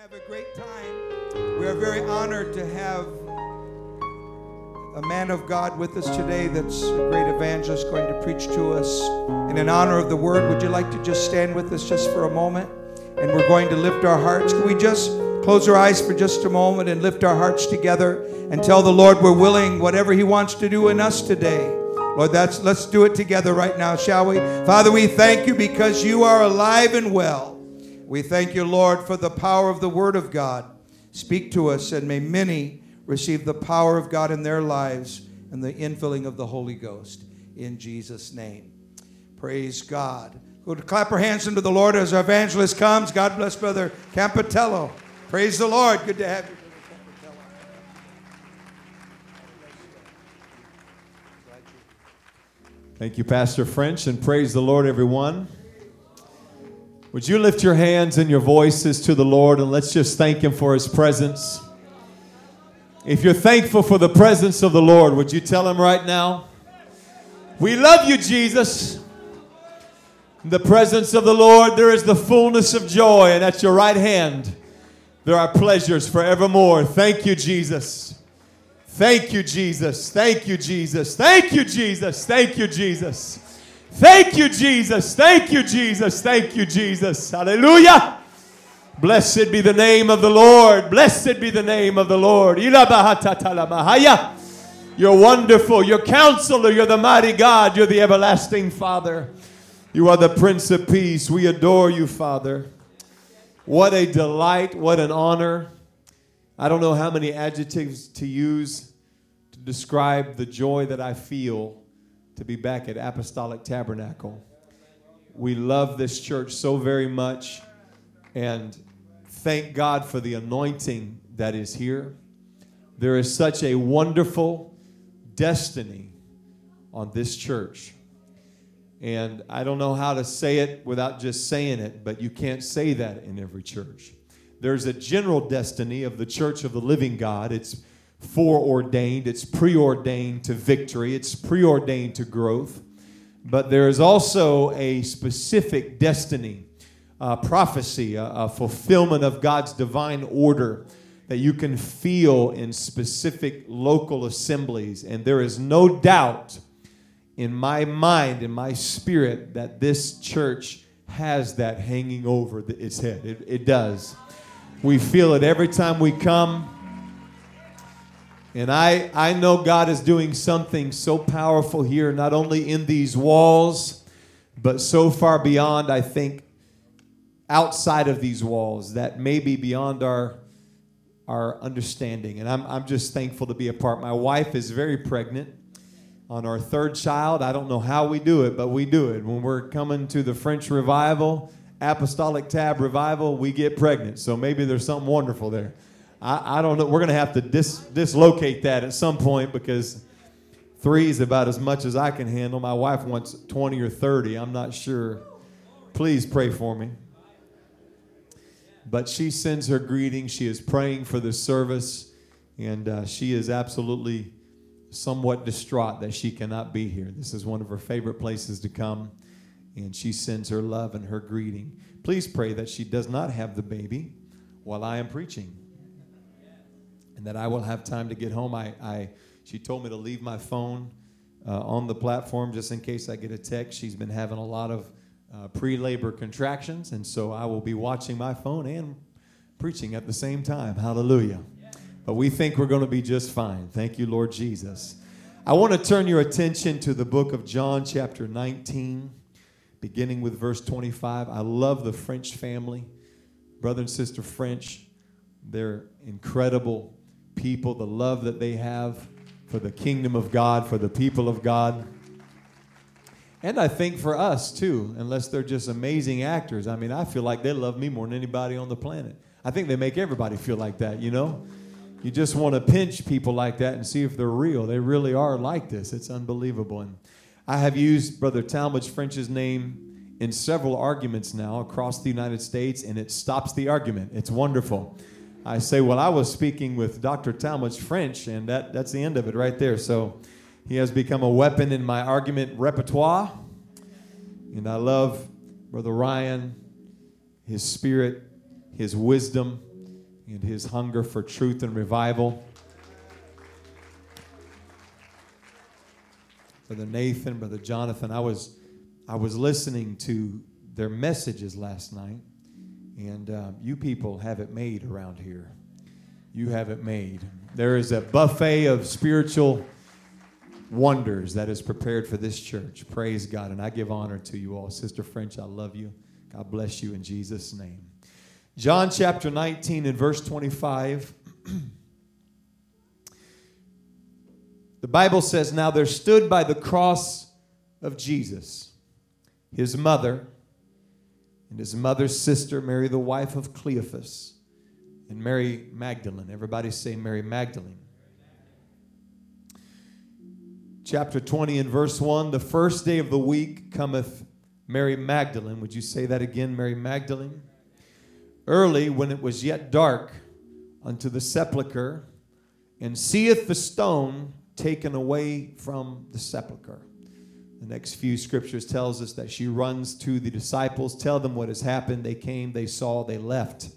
have a great time. We are very honored to have a man of God with us today that's a great evangelist going to preach to us. And in honor of the word, would you like to just stand with us just for a moment? And we're going to lift our hearts. Can we just close our eyes for just a moment and lift our hearts together and tell the Lord we're willing whatever he wants to do in us today. Lord, that's let's do it together right now, shall we? Father, we thank you because you are alive and well. We thank you, Lord, for the power of the word of God. Speak to us and may many receive the power of God in their lives and the infilling of the Holy Ghost in Jesus name. Praise God. Go to clap our hands unto the Lord as our evangelist comes. God bless brother Campitello. Praise the Lord. Good to have you. Thank you, Pastor French, and praise the Lord, everyone. Would you lift your hands and your voices to the Lord and let's just thank Him for His presence? If you're thankful for the presence of the Lord, would you tell Him right now? We love you, Jesus. In the presence of the Lord, there is the fullness of joy, and at your right hand, there are pleasures forevermore. Thank you, Jesus. Thank you, Jesus. Thank you, Jesus. Thank you, Jesus. Thank you, Jesus. Thank you, Jesus. Thank you, Jesus. Thank you, Jesus. Hallelujah. Blessed be the name of the Lord. Blessed be the name of the Lord. You're wonderful. You're counselor. You're the mighty God. You're the everlasting Father. You are the Prince of Peace. We adore you, Father. What a delight. What an honor. I don't know how many adjectives to use to describe the joy that I feel to be back at Apostolic Tabernacle. We love this church so very much and thank God for the anointing that is here. There is such a wonderful destiny on this church. And I don't know how to say it without just saying it, but you can't say that in every church. There's a general destiny of the church of the living God. It's foreordained, it's preordained to victory, it's preordained to growth. But there is also a specific destiny, a prophecy, a, a fulfillment of God's divine order that you can feel in specific local assemblies. And there is no doubt in my mind, in my spirit, that this church has that hanging over its head. It, it does. We feel it every time we come. And I, I know God is doing something so powerful here, not only in these walls, but so far beyond, I think, outside of these walls that may be beyond our, our understanding. And I'm, I'm just thankful to be a part. My wife is very pregnant on our third child. I don't know how we do it, but we do it. When we're coming to the French revival, Apostolic Tab revival, we get pregnant. So maybe there's something wonderful there. I, I don't know. We're going to have to dis, dislocate that at some point because three is about as much as I can handle. My wife wants 20 or 30. I'm not sure. Please pray for me. But she sends her greetings. She is praying for the service, and uh, she is absolutely somewhat distraught that she cannot be here. This is one of her favorite places to come, and she sends her love and her greeting. Please pray that she does not have the baby while I am preaching and that I will have time to get home. I, I she told me to leave my phone uh, on the platform just in case I get a text. She's been having a lot of uh, pre-labor contractions, and so I will be watching my phone and preaching at the same time. Hallelujah. But we think we're going to be just fine. Thank you, Lord Jesus. I want to turn your attention to the book of John, chapter 19, beginning with verse 25. I love the French family. Brother and sister French, they're incredible people, the love that they have for the kingdom of God, for the people of God. And I think for us too, unless they're just amazing actors. I mean, I feel like they love me more than anybody on the planet. I think they make everybody feel like that, you know? You just want to pinch people like that and see if they're real. They really are like this. It's unbelievable. And I have used Brother Talmadge French's name in several arguments now across the United States, and it stops the argument. It's wonderful. I say, well, I was speaking with Dr. Talmadge French, and that, that's the end of it right there. So he has become a weapon in my argument repertoire. And I love Brother Ryan, his spirit, his wisdom, and his hunger for truth and revival. Brother Nathan, Brother Jonathan, I was, I was listening to their messages last night, and uh, you people have it made around here. You have it made. There is a buffet of spiritual wonders that is prepared for this church. Praise God. And I give honor to you all. Sister French, I love you. God bless you in Jesus' name. John chapter 19 and verse 25. The Bible says, Now there stood by the cross of Jesus his mother and his mother's sister, Mary, the wife of Cleophas, and Mary Magdalene. Everybody say Mary Magdalene. Chapter 20 and verse 1 The first day of the week cometh Mary Magdalene. Would you say that again, Mary Magdalene? Early, when it was yet dark, unto the sepulchre, and seeth the stone taken away from the sepulchre. The next few scriptures tells us that she runs to the disciples, tell them what has happened. They came, they saw, they left.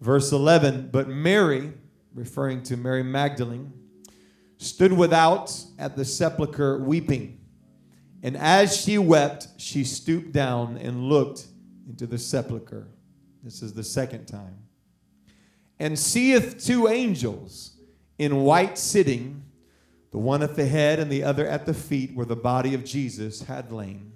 Verse 11, but Mary, referring to Mary Magdalene, stood without at the sepulchre weeping. And as she wept, she stooped down and looked into the sepulchre. This is the second time. And seeth two angels in white sitting the one at the head and the other at the feet where the body of Jesus had lain.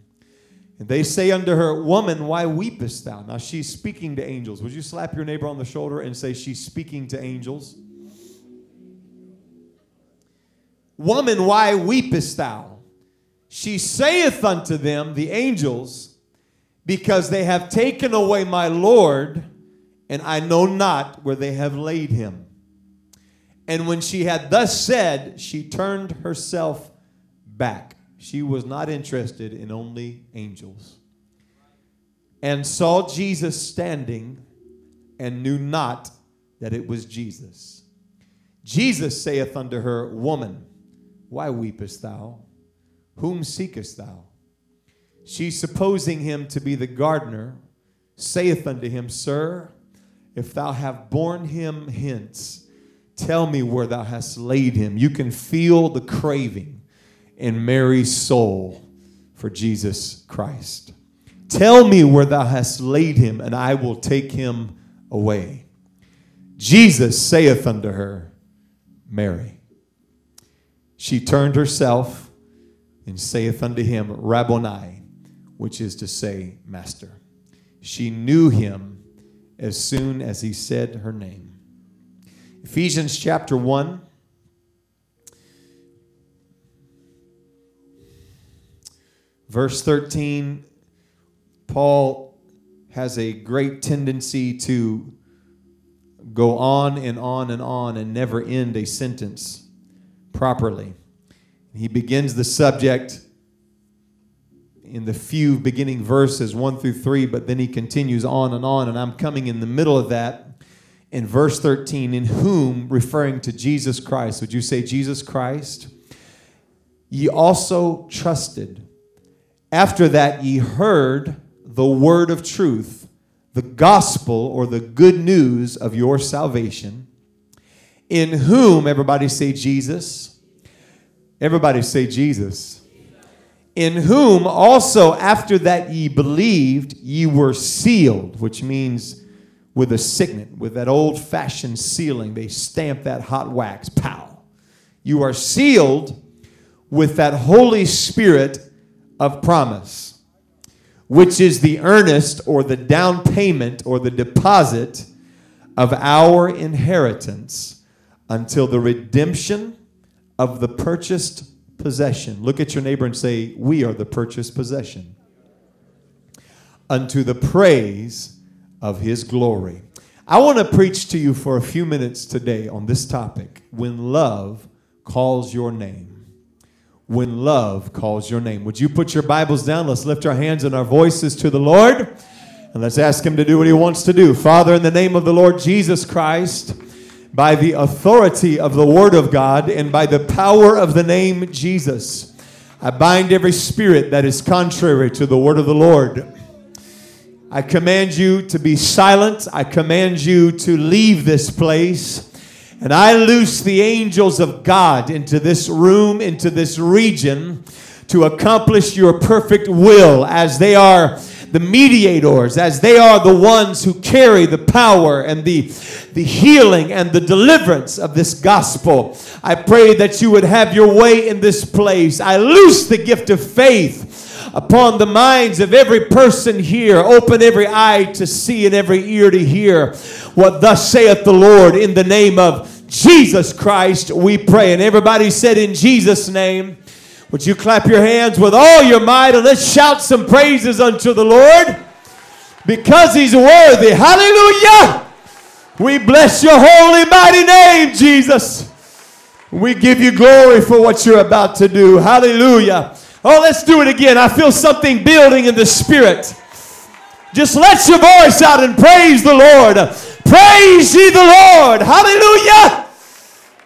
And they say unto her, Woman, why weepest thou? Now she's speaking to angels. Would you slap your neighbor on the shoulder and say, She's speaking to angels? Woman, why weepest thou? She saith unto them, the angels, because they have taken away my Lord, and I know not where they have laid him. And when she had thus said, she turned herself back. She was not interested in only angels. And saw Jesus standing and knew not that it was Jesus. Jesus saith unto her, Woman, why weepest thou? Whom seekest thou? She, supposing him to be the gardener, saith unto him, Sir, if thou have borne him hence, Tell me where thou hast laid him. You can feel the craving in Mary's soul for Jesus Christ. Tell me where thou hast laid him, and I will take him away. Jesus saith unto her, Mary. She turned herself and saith unto him, Rabboni, which is to say, Master. She knew him as soon as he said her name. Ephesians chapter 1. Verse 13, Paul has a great tendency to go on and on and on and never end a sentence properly. He begins the subject in the few beginning verses, 1 through 3, but then he continues on and on, and I'm coming in the middle of that in verse 13, in whom, referring to Jesus Christ, would you say Jesus Christ? Ye also trusted. After that, ye heard the word of truth, the gospel or the good news of your salvation, in whom, everybody say Jesus. Everybody say Jesus. In whom also, after that ye believed, ye were sealed, which means with a signet, with that old fashioned sealing. They stamp that hot wax, pow. You are sealed with that Holy Spirit of promise, which is the earnest or the down payment or the deposit of our inheritance until the redemption of the purchased possession. Look at your neighbor and say, We are the purchased possession. Unto the praise of his glory. I want to preach to you for a few minutes today on this topic when love calls your name. When love calls your name. Would you put your Bibles down? Let's lift our hands and our voices to the Lord and let's ask Him to do what He wants to do. Father, in the name of the Lord Jesus Christ, by the authority of the Word of God and by the power of the name Jesus, I bind every spirit that is contrary to the Word of the Lord. I command you to be silent. I command you to leave this place. And I loose the angels of God into this room, into this region, to accomplish your perfect will as they are the mediators, as they are the ones who carry the power and the, the healing and the deliverance of this gospel. I pray that you would have your way in this place. I loose the gift of faith upon the minds of every person here. Open every eye to see and every ear to hear what thus saith the Lord in the name of Jesus Christ, we pray. And everybody said, In Jesus' name. Would you clap your hands with all your might and let's shout some praises unto the Lord because he's worthy. Hallelujah. We bless your holy mighty name, Jesus. We give you glory for what you're about to do. Hallelujah. Oh, let's do it again. I feel something building in the spirit. Just let your voice out and praise the Lord. Praise ye the Lord. Hallelujah.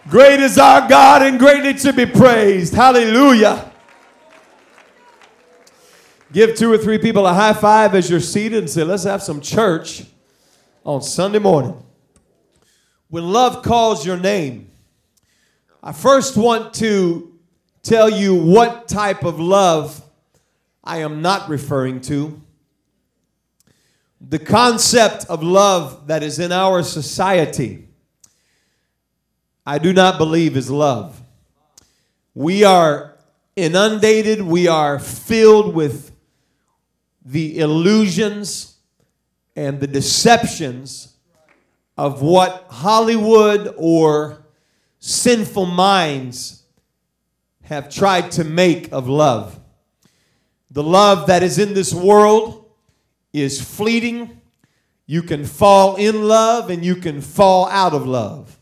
Great is our God and greatly to be praised. Hallelujah. Give two or three people a high five as you're seated and say, let's have some church on Sunday morning. When love calls your name, I first want to tell you what type of love I am not referring to. The concept of love that is in our society, I do not believe is love. We are inundated, we are filled with the illusions and the deceptions of what Hollywood or sinful minds have tried to make of love. The love that is in this world is fleeting. You can fall in love and you can fall out of love.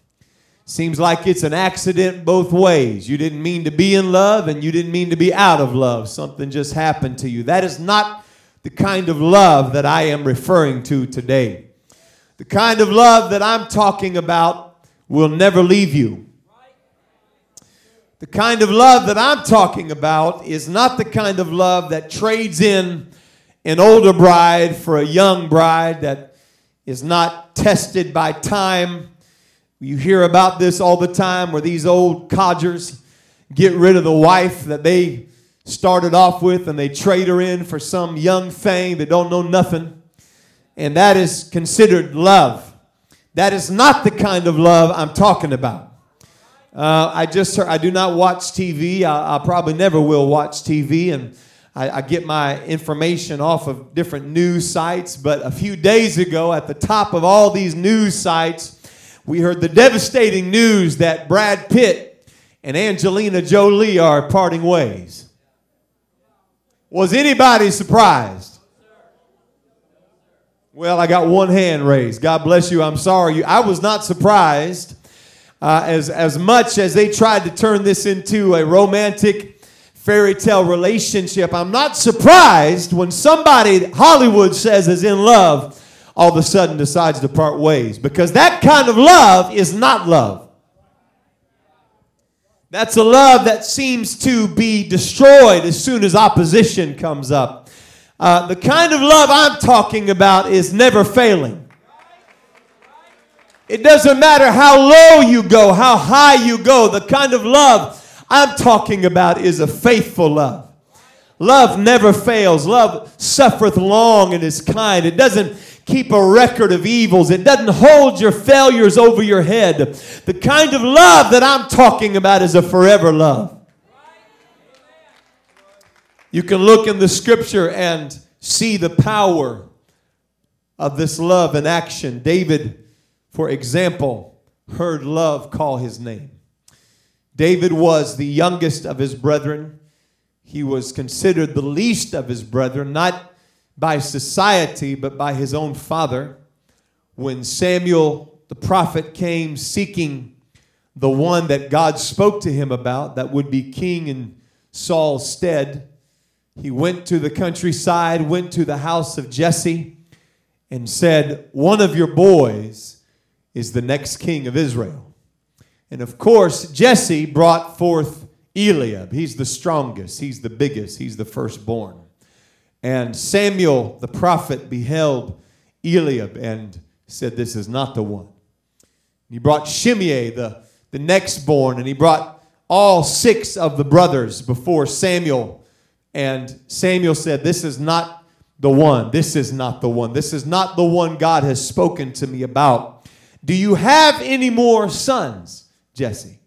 Seems like it's an accident both ways. You didn't mean to be in love and you didn't mean to be out of love. Something just happened to you. That is not the kind of love that I am referring to today. The kind of love that I'm talking about will never leave you. The kind of love that I'm talking about is not the kind of love that trades in an older bride for a young bride that is not tested by time. You hear about this all the time where these old codgers get rid of the wife that they started off with and they trade her in for some young thing that don't know nothing. And that is considered love. That is not the kind of love I'm talking about. Uh, I just I do not watch TV. I, I probably never will watch TV, and I, I, get my information off of different news sites. But a few days ago, at the top of all these news sites, we heard the devastating news that Brad Pitt and Angelina Jolie are parting ways. Was anybody surprised? Well, I got one hand raised. God bless you. I'm sorry. I was not surprised uh, as, as much as they tried to turn this into a romantic fairy tale relationship. I'm not surprised when somebody Hollywood says is in love, all of a sudden decides to part ways because that kind of love is not love. That's a love that seems to be destroyed as soon as opposition comes up. Uh, the kind of love I'm talking about is never failing. It doesn't matter how low you go, how high you go, the kind of love I'm talking about is a faithful love. Love never fails. Love suffereth long and is kind. It doesn't keep a record of evils. It doesn't hold your failures over your head. The kind of love that I'm talking about is a forever love. You can look in the scripture and see the power of this love in action. David for example, heard love call his name. David was the youngest of his brethren. He was considered the least of his brethren, not by society, but by his own father. When Samuel the prophet came seeking the one that God spoke to him about that would be king in Saul's stead, he went to the countryside, went to the house of Jesse, and said, One of your boys is the next king of Israel. And of course, Jesse brought forth Eliab. He's the strongest, he's the biggest, he's the firstborn. And Samuel, the prophet, beheld Eliab and said, This is not the one. He brought Shimei, the, the next born, and he brought all six of the brothers before Samuel. And Samuel said, This is not the one. This is not the one. This is not the one God has spoken to me about. Do you have any more sons, Jesse?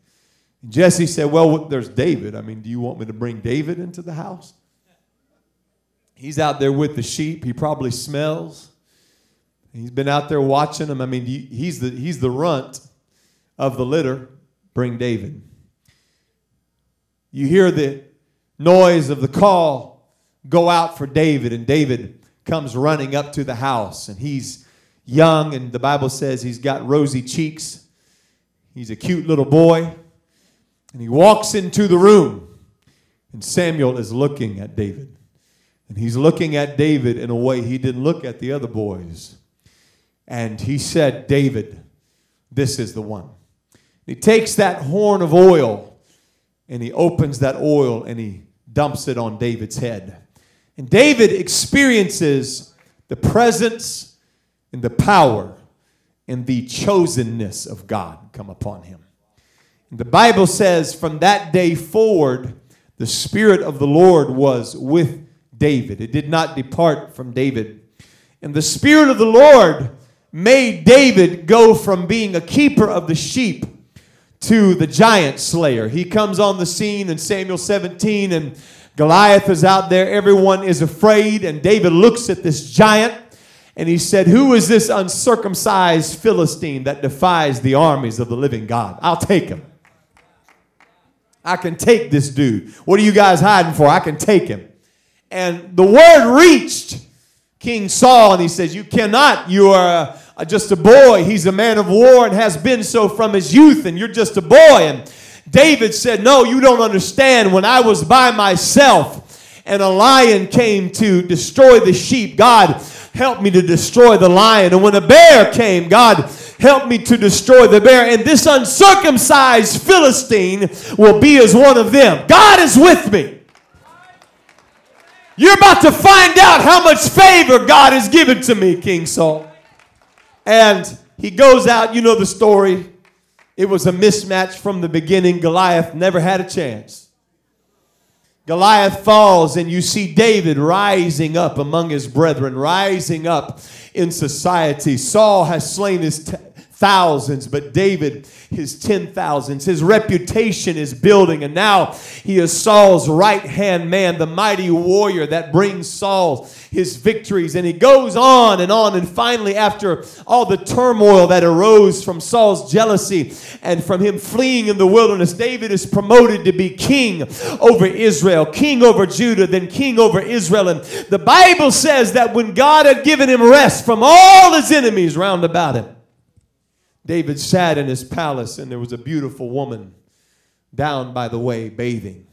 Jesse said, Well, there's David. I mean, do you want me to bring David into the house? He's out there with the sheep. He probably smells. He's been out there watching them. I mean, he's the, he's the runt of the litter. Bring David. You hear the noise of the call go out for David, and David comes running up to the house, and he's young, and the Bible says he's got rosy cheeks. He's a cute little boy. And he walks into the room, and Samuel is looking at David. And he's looking at David in a way he didn't look at the other boys. And he said, David, this is the one. He takes that horn of oil and he opens that oil and he dumps it on David's head. And David experiences the presence and the power and the chosenness of God come upon him. The Bible says from that day forward, the Spirit of the Lord was with David. It did not depart from David. And the Spirit of the Lord made David go from being a keeper of the sheep to the giant slayer. He comes on the scene in Samuel 17, and Goliath is out there. Everyone is afraid, and David looks at this giant and he said, Who is this uncircumcised Philistine that defies the armies of the living God? I'll take him. I can take this dude. What are you guys hiding for? I can take him. And the word reached King Saul, and he says, You cannot. You are uh, just a boy. He's a man of war and has been so from his youth, and you're just a boy. And David said, No, you don't understand. When I was by myself, and a lion came to destroy the sheep, God helped me to destroy the lion. And when a bear came, God help me to destroy the bear. And this uncircumcised Philistine will be as one of them. God is with me. You're about to find out how much favor God has given to me, King Saul. And he goes out, you know the story. It was a mismatch from the beginning. Goliath never had a chance. Goliath falls, and you see David rising up among his brethren, rising up in society. Saul has slain his t- thousands, but David his ten thousands. His reputation is building, and now he is Saul's right hand man, the mighty warrior that brings Saul his victories. And he goes on and on, and finally, after all the turmoil that arose from Saul's jealousy and from him fleeing in the wilderness, David is promoted to be king over Israel, king over Judah, then king over Israel. And the Bible says that when God had given him rest from all his enemies round about him, David sat in his palace, and there was a beautiful woman down by the way bathing.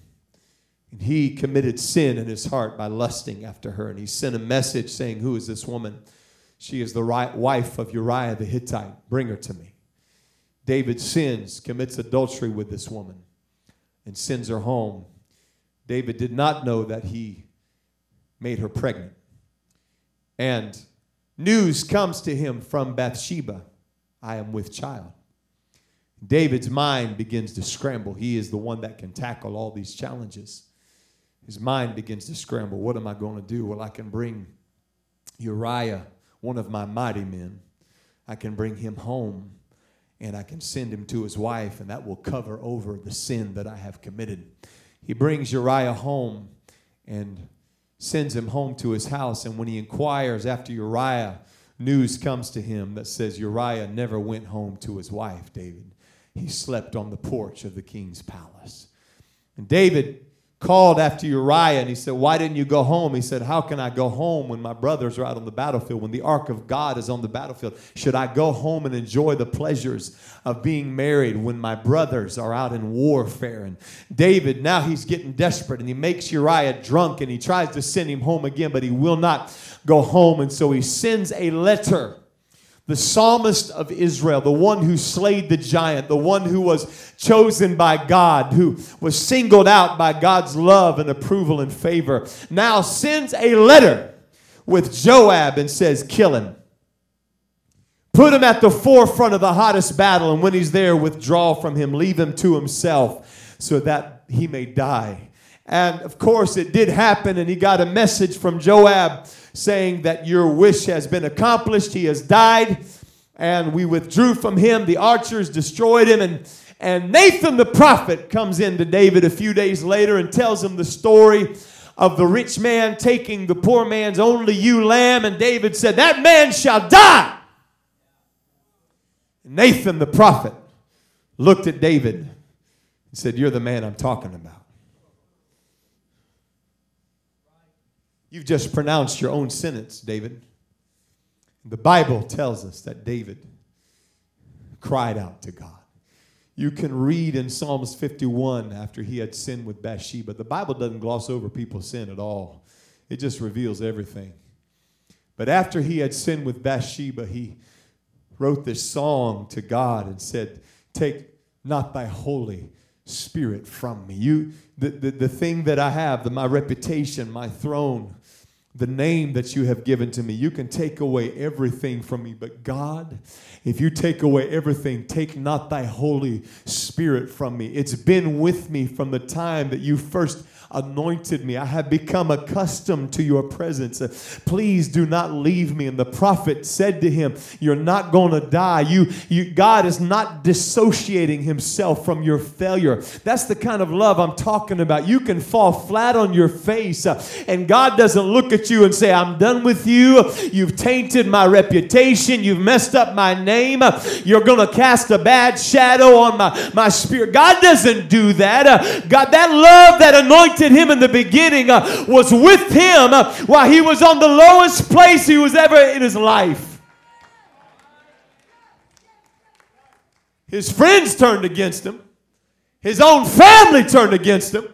And he committed sin in his heart by lusting after her. And he sent a message saying, Who is this woman? She is the right wife of Uriah the Hittite. Bring her to me. David sins, commits adultery with this woman, and sends her home. David did not know that he made her pregnant. And news comes to him from Bathsheba I am with child. David's mind begins to scramble. He is the one that can tackle all these challenges. His mind begins to scramble. What am I going to do? Well, I can bring Uriah, one of my mighty men. I can bring him home and I can send him to his wife, and that will cover over the sin that I have committed. He brings Uriah home and sends him home to his house. And when he inquires after Uriah, news comes to him that says Uriah never went home to his wife, David. He slept on the porch of the king's palace. And David called after Uriah and he said, Why didn't you go home? He said, How can I go home when my brothers are out on the battlefield? When the ark of God is on the battlefield? Should I go home and enjoy the pleasures of being married when my brothers are out in warfare? And David, now he's getting desperate and he makes Uriah drunk and he tries to send him home again, but he will not go home. And so he sends a letter the psalmist of Israel, the one who slayed the giant, the one who was chosen by God, who was singled out by God's love and approval and favor, now sends a letter with Joab and says, Kill him. Put him at the forefront of the hottest battle, and when he's there, withdraw from him, leave him to himself, so that he may die. And of course, it did happen, and he got a message from Joab saying that your wish has been accomplished. He has died. And we withdrew from him. The archers destroyed him. And, and Nathan the prophet comes in to David a few days later and tells him the story of the rich man taking the poor man's only ewe lamb. And David said, That man shall die. Nathan the prophet looked at David and said, You're the man I'm talking about. You've just pronounced your own sentence, David. The Bible tells us that David cried out to God. You can read in Psalms 51 after he had sinned with Bathsheba. The Bible doesn't gloss over people's sin at all, it just reveals everything. But after he had sinned with Bathsheba, he wrote this song to God and said, Take not thy holy spirit from me. You, the, the, the thing that I have, the, my reputation, my throne, the name that you have given to me. You can take away everything from me, but God, if you take away everything, take not thy Holy Spirit from me. It's been with me from the time that you first anointed me. I have become accustomed to your presence. Please do not leave me. And the prophet said to him, You're not going to die. You, you, God is not dissociating himself from your failure. That's the kind of love I'm talking about. You can fall flat on your face, uh, and God doesn't look at you and say, I'm done with you. You've tainted my reputation. You've messed up my name. You're going to cast a bad shadow on my, my spirit. God doesn't do that. Uh, God, that love that him in the beginning uh, was with him uh, while he was on the lowest place he was ever in his life. His friends turned against him. His own family turned against him.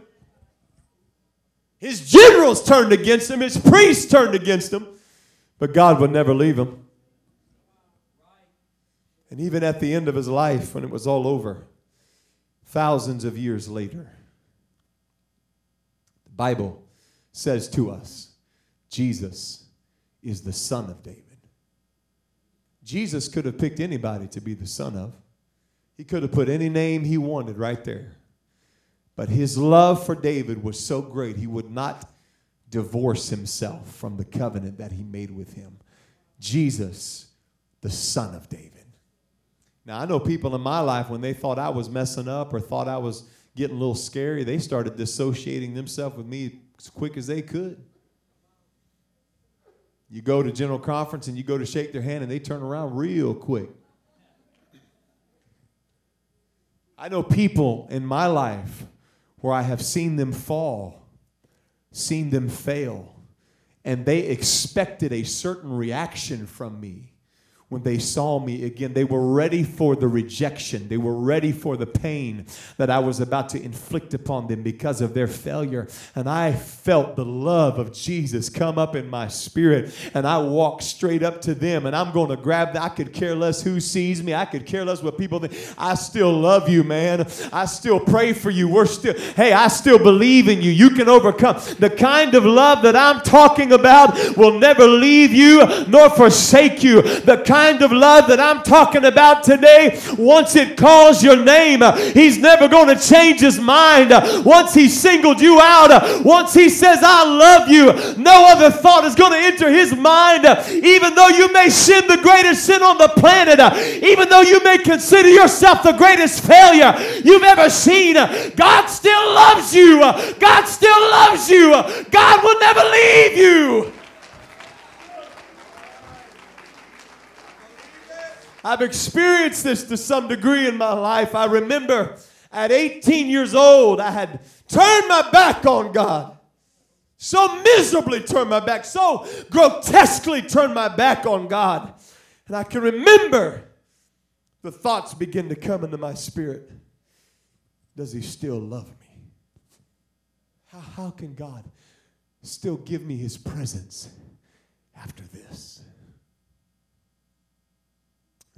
His generals turned against him. His priests turned against him. But God would never leave him. And even at the end of his life, when it was all over, thousands of years later, Bible says to us Jesus is the son of David. Jesus could have picked anybody to be the son of. He could have put any name he wanted right there. But his love for David was so great, he would not divorce himself from the covenant that he made with him. Jesus, the son of David. Now, I know people in my life when they thought I was messing up or thought I was getting a little scary, they started dissociating themselves with me as quick as they could. You go to general conference and you go to shake their hand and they turn around real quick. I know people in my life where I have seen them fall, seen them fail, and they expected a certain reaction from me when they saw me again. They were ready for the rejection. They were ready for the pain that I was about to inflict upon them because of their failure. And I felt the love of Jesus come up in my spirit. And I walked straight up to them and I'm going to grab them. I could care less who sees me. I could care less what people think. I still love you, man. I still pray for you. We're still, hey, I still believe in you. You can overcome. The kind of love that I'm talking about will never leave you nor forsake you. The kind kind of love that I'm talking about today, once it calls your name, He's never going to change His mind. Once He singled you out, once He says, I love you, no other thought is going to enter His mind. Even though you may sin the greatest sin on the planet, even though you may consider yourself the greatest failure you've ever seen, God still loves you. God still loves you. God will never leave you. I've experienced this to some degree in my life. I remember at 18 years old, I had turned my back on God. So miserably turned my back, so grotesquely turned my back on God. And I can remember the thoughts begin to come into my spirit. Does he still love me? How, how can God still give me his presence after this?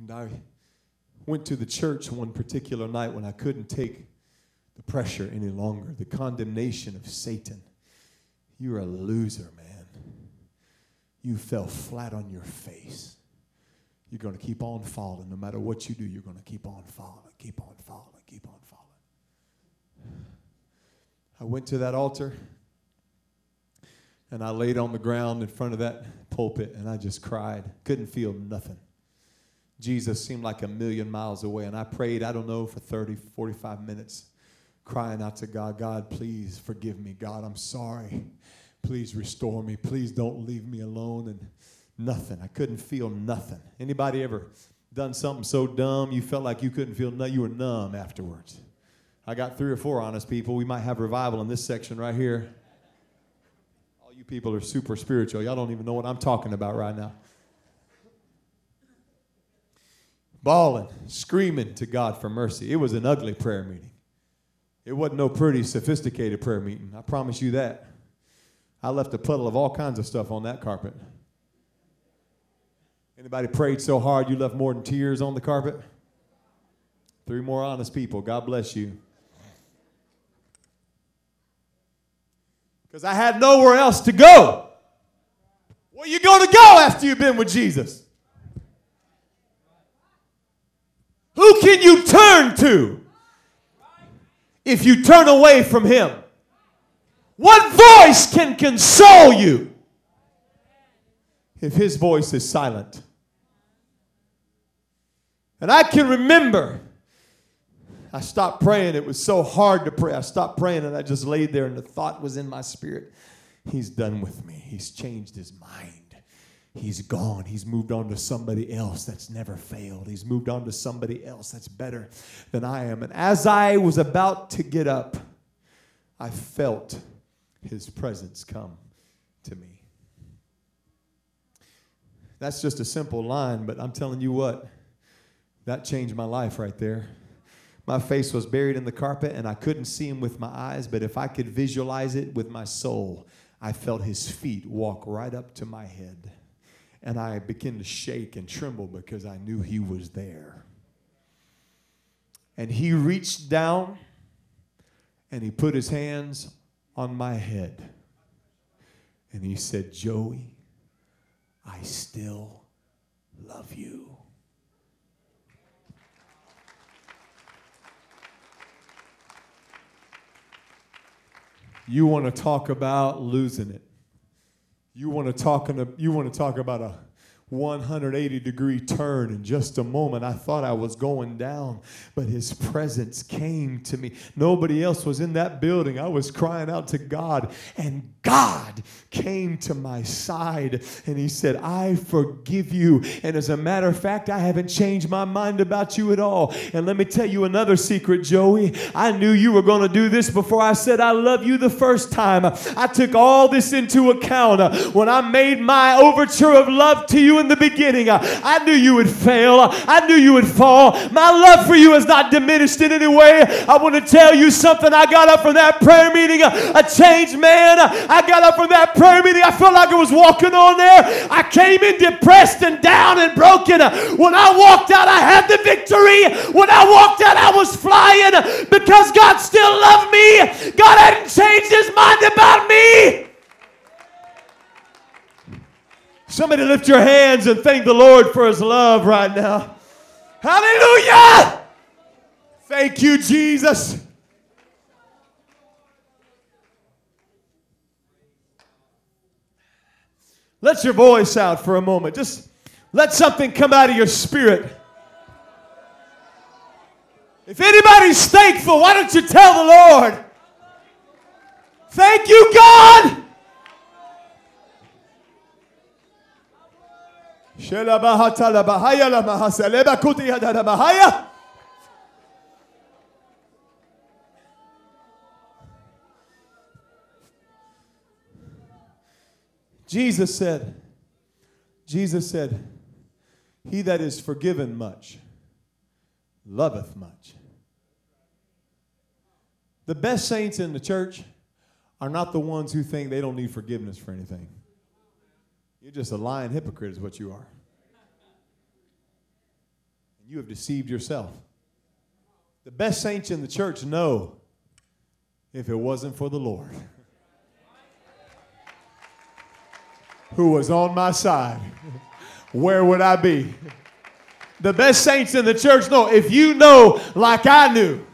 And I went to the church one particular night when I couldn't take the pressure any longer, the condemnation of Satan. You're a loser, man. You fell flat on your face. You're going to keep on falling. No matter what you do, you're going to keep on falling, keep on falling, keep on falling. I went to that altar and I laid on the ground in front of that pulpit and I just cried. Couldn't feel nothing. Jesus seemed like a million miles away. And I prayed, I don't know, for 30, 45 minutes, crying out to God, God, please forgive me. God, I'm sorry. Please restore me. Please don't leave me alone. And nothing. I couldn't feel nothing. Anybody ever done something so dumb you felt like you couldn't feel nothing? You were numb afterwards. I got three or four honest people. We might have revival in this section right here. All you people are super spiritual. Y'all don't even know what I'm talking about right now. Bawling, screaming to God for mercy. It was an ugly prayer meeting. It wasn't no pretty, sophisticated prayer meeting. I promise you that. I left a puddle of all kinds of stuff on that carpet. Anybody prayed so hard you left more than tears on the carpet? Three more honest people. God bless you. Because I had nowhere else to go. Where you going to go after you've been with Jesus? Who can you turn to if you turn away from Him? What voice can console you if his voice is silent? And I can remember I stopped praying. It was so hard to pray. I stopped praying and I just laid there, and the thought was in my spirit He's done with me. He's changed his mind. He's gone. He's moved on to somebody else that's never failed. He's moved on to somebody else that's better than I am. And as I was about to get up, I felt his presence come to me. That's just a simple line, but I'm telling you what, that changed my life right there. My face was buried in the carpet and I couldn't see him with my eyes, but if I could visualize it with my soul, I felt his feet walk right up to my head. And I began to shake and tremble because I knew he was there. And he reached down and he put his hands on my head. And he said, Joey, I still love you. You want to talk about losing it. You want to talk, you want to talk about a 180 degree turn in just a moment. I thought I was going down, but his presence came to me. Nobody else was in that building. I was crying out to God, and God came to my side and he said, I forgive you. And as a matter of fact, I haven't changed my mind about you at all. And let me tell you another secret, Joey. I knew you were going to do this before I said, I love you the first time. I took all this into account uh, when I made my overture of love to you in the beginning. Uh, I knew you would fail, I knew you would fall. My love for you has not diminished in any way. I want to tell you something. I got up from that prayer meeting uh, a changed man. I got up from that prayer meeting. I felt like I was walking on there. I came in depressed and down and broken. When I walked out, I had the victory. When I walked out, I was flying because God still loved me. God hadn't changed his mind about me. Somebody lift your hands and thank the Lord for his love right now. Hallelujah! Thank you, Jesus. Let your voice out for a moment. Just let something come out of your spirit. If anybody's thankful, why don't you tell the Lord? Thank you, God. Jesus said, Jesus said, He that is forgiven much loveth much. The best saints in the church are not the ones who think they don't need forgiveness for anything. You're just a lying hypocrite, is what you are. you have deceived yourself. The best saints in the church know if it wasn't for the Lord who was on my side, where would I be? The best saints in the church know if you know, like I knew,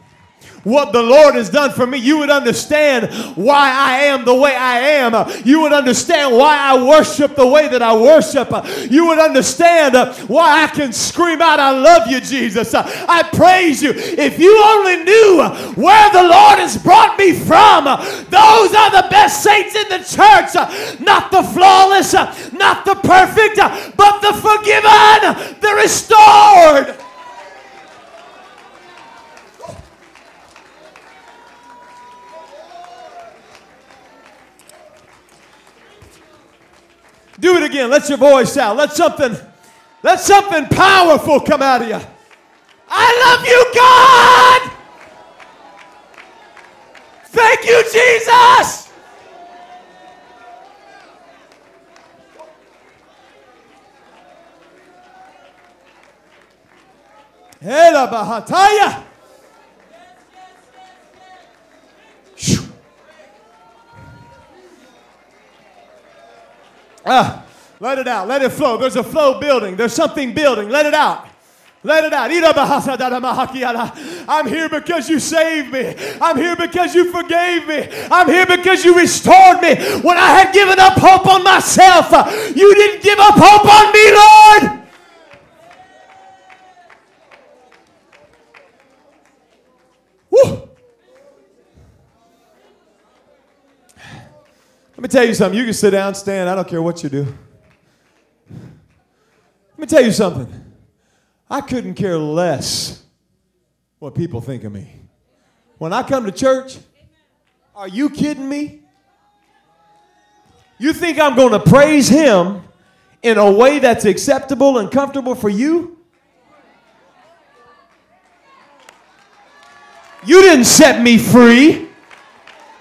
what the Lord has done for me, you would understand why I am the way I am. You would understand why I worship the way that I worship. You would understand why I can scream out, I love you, Jesus. I praise you. If you only knew where the Lord has brought me from, those are the best saints in the church. Not the flawless, not the perfect, but the forgiven, the restored. Do it again. Let your voice out. Let something, let something powerful come out of you. I love you, God. Thank you, Jesus. Hela bahataya. Ah, let it out. Let it flow. There's a flow building. There's something building. Let it out. Let it out. I'm here because you saved me. I'm here because you forgave me. I'm here because you restored me. When I had given up hope on myself, you didn't give up hope on me, Lord. Let me tell you something. You can sit down, stand. I don't care what you do. Let me tell you something. I couldn't care less what people think of me. When I come to church, are you kidding me? You think I'm going to praise Him in a way that's acceptable and comfortable for you? You didn't set me free.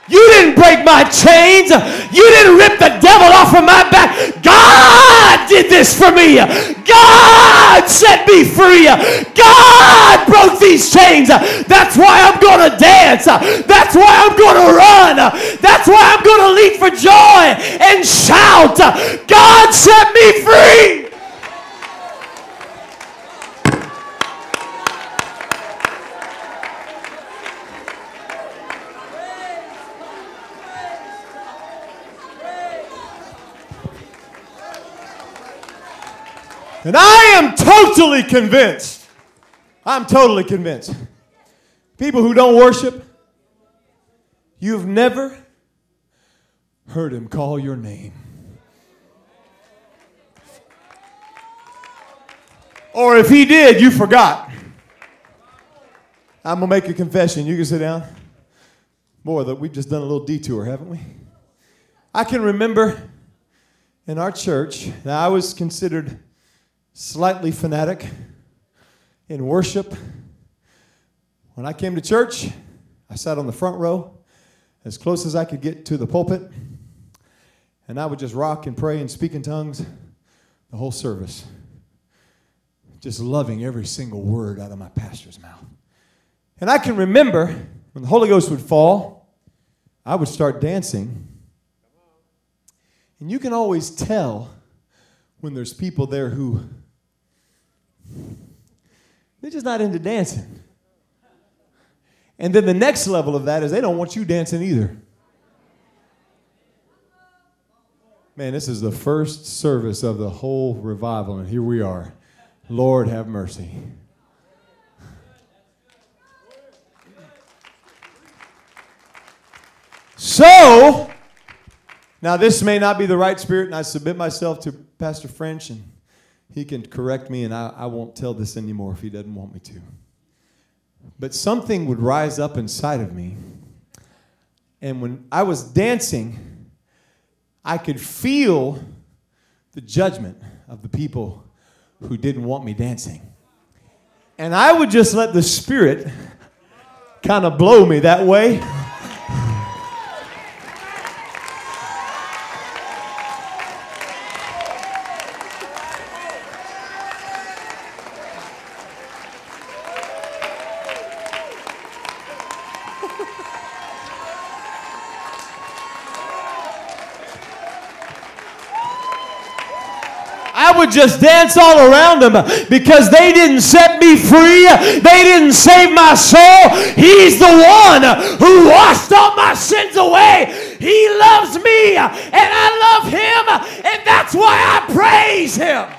You didn't break my chains. You didn't rip the devil off of my back. God did this for me. God set me free. God broke these chains. That's why I'm going to dance. That's why I'm going to run. That's why I'm going to leap for joy and shout. God set me free. And I am totally convinced. I'm totally convinced. People who don't worship, you've never heard him call your name. Or if he did, you forgot. I'm going to make a confession. You can sit down. Boy, we've just done a little detour, haven't we? I can remember in our church, now I was considered slightly fanatic in worship. When I came to church, I sat on the front row as close as I could get to the pulpit, and I would just rock and pray and speak in tongues the whole service, just loving every single word out of my pastor's mouth. And I can remember when the Holy Ghost would fall, I would start dancing. And you can always tell when there's people there who they're just not into dancing. And then the next level of that is they don't want you dancing either. Man, this is the first service of the whole revival, and here we are. Lord, have mercy. So, now this may not be the right spirit, and I submit myself to Pastor French and he can correct me, and I, I won't tell this anymore if he doesn't want me to. But something would rise up inside of me. And when I was dancing, I could feel the judgment of the people who didn't want me dancing. And I would just let the Spirit kind of blow me that way. Would just dance all around them because they didn't set me free. They didn't save my soul. He's the one who washed all my sins away. He loves me and I love him, and that's why I praise him.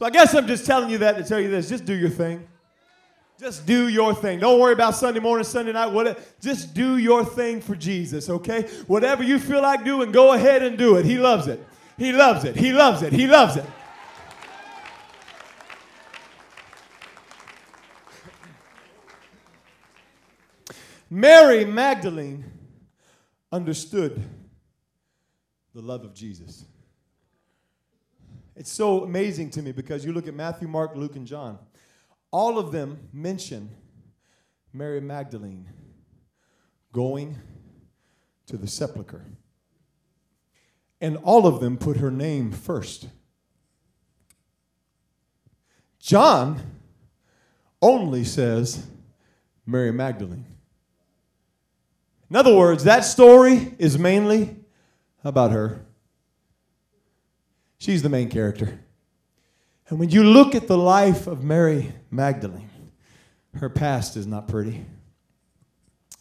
So I guess I'm just telling you that to tell you this. Just do your thing. Just do your thing. Don't worry about Sunday morning, Sunday night, whatever. Just do your thing for Jesus, okay? Whatever you feel like doing, go ahead and do it. He loves it. He loves it. He loves it. He loves it. Mary Magdalene understood the love of Jesus. It's so amazing to me because you look at Matthew, Mark, Luke, and John. All of them mention Mary Magdalene going to the sepulchre. And all of them put her name first. John only says Mary Magdalene. In other words, that story is mainly about her. She's the main character. And when you look at the life of Mary Magdalene, her past is not pretty.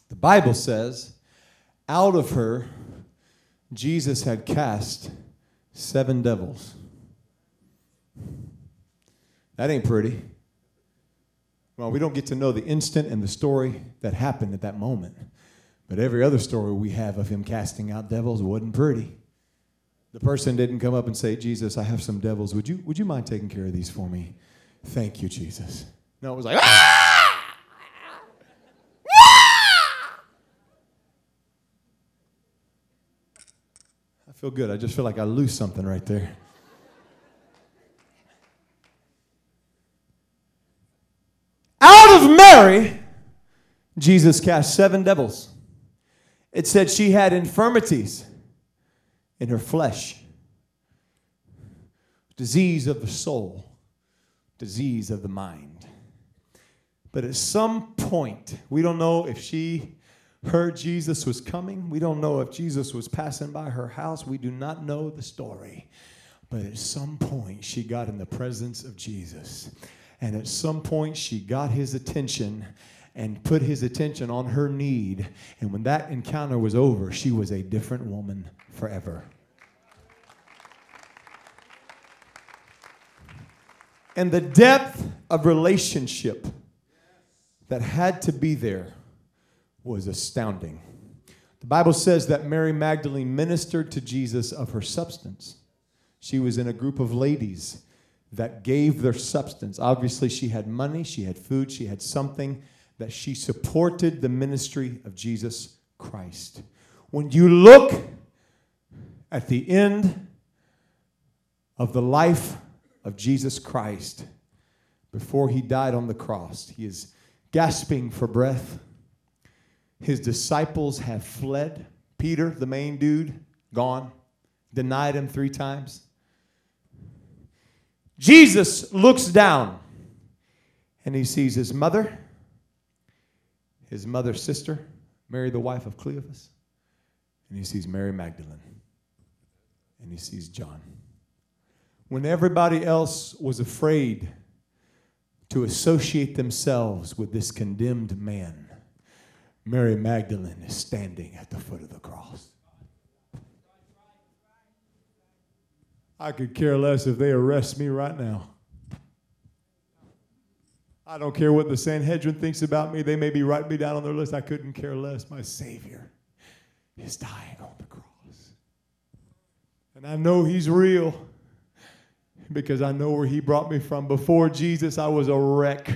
The Bible says, out of her, Jesus had cast seven devils. That ain't pretty. Well, we don't get to know the instant and the story that happened at that moment. But every other story we have of him casting out devils wasn't pretty. The person didn't come up and say, Jesus, I have some devils. Would you, would you mind taking care of these for me? Thank you, Jesus. No, it was like, ah! I feel good. I just feel like I lose something right there. Out of Mary, Jesus cast seven devils. It said she had infirmities in her flesh. Disease of the soul, disease of the mind. But at some point, we don't know if she heard Jesus was coming. We don't know if Jesus was passing by her house. We do not know the story. But at some point, she got in the presence of Jesus. And at some point, she got his attention and put his attention on her need. And when that encounter was over, she was a different woman forever. And the depth of relationship that had to be there was astounding. The Bible says that Mary Magdalene ministered to Jesus of her substance. She was in a group of ladies that gave their substance. Obviously, she had money, she had food, she had something that she supported the ministry of Jesus Christ. When you look at the end of the life of Jesus Christ, before he died on the cross, he is gasping for breath. His disciples have fled. Peter, the main dude, gone, denied him three times. Jesus looks down and he sees his mother, his mother's sister, Mary, the wife of Cleophas, and he sees Mary Magdalene, and he sees John. When everybody else was afraid to associate themselves with this condemned man, Mary Magdalene is standing at the foot of the cross. I could care less if they arrest me right now. I don't care what the Sanhedrin thinks about me. They may be writing me down on their list. I couldn't care less. My Savior is dying on the cross. And I know He's real because I know where He brought me from. Before Jesus, I was a wreck.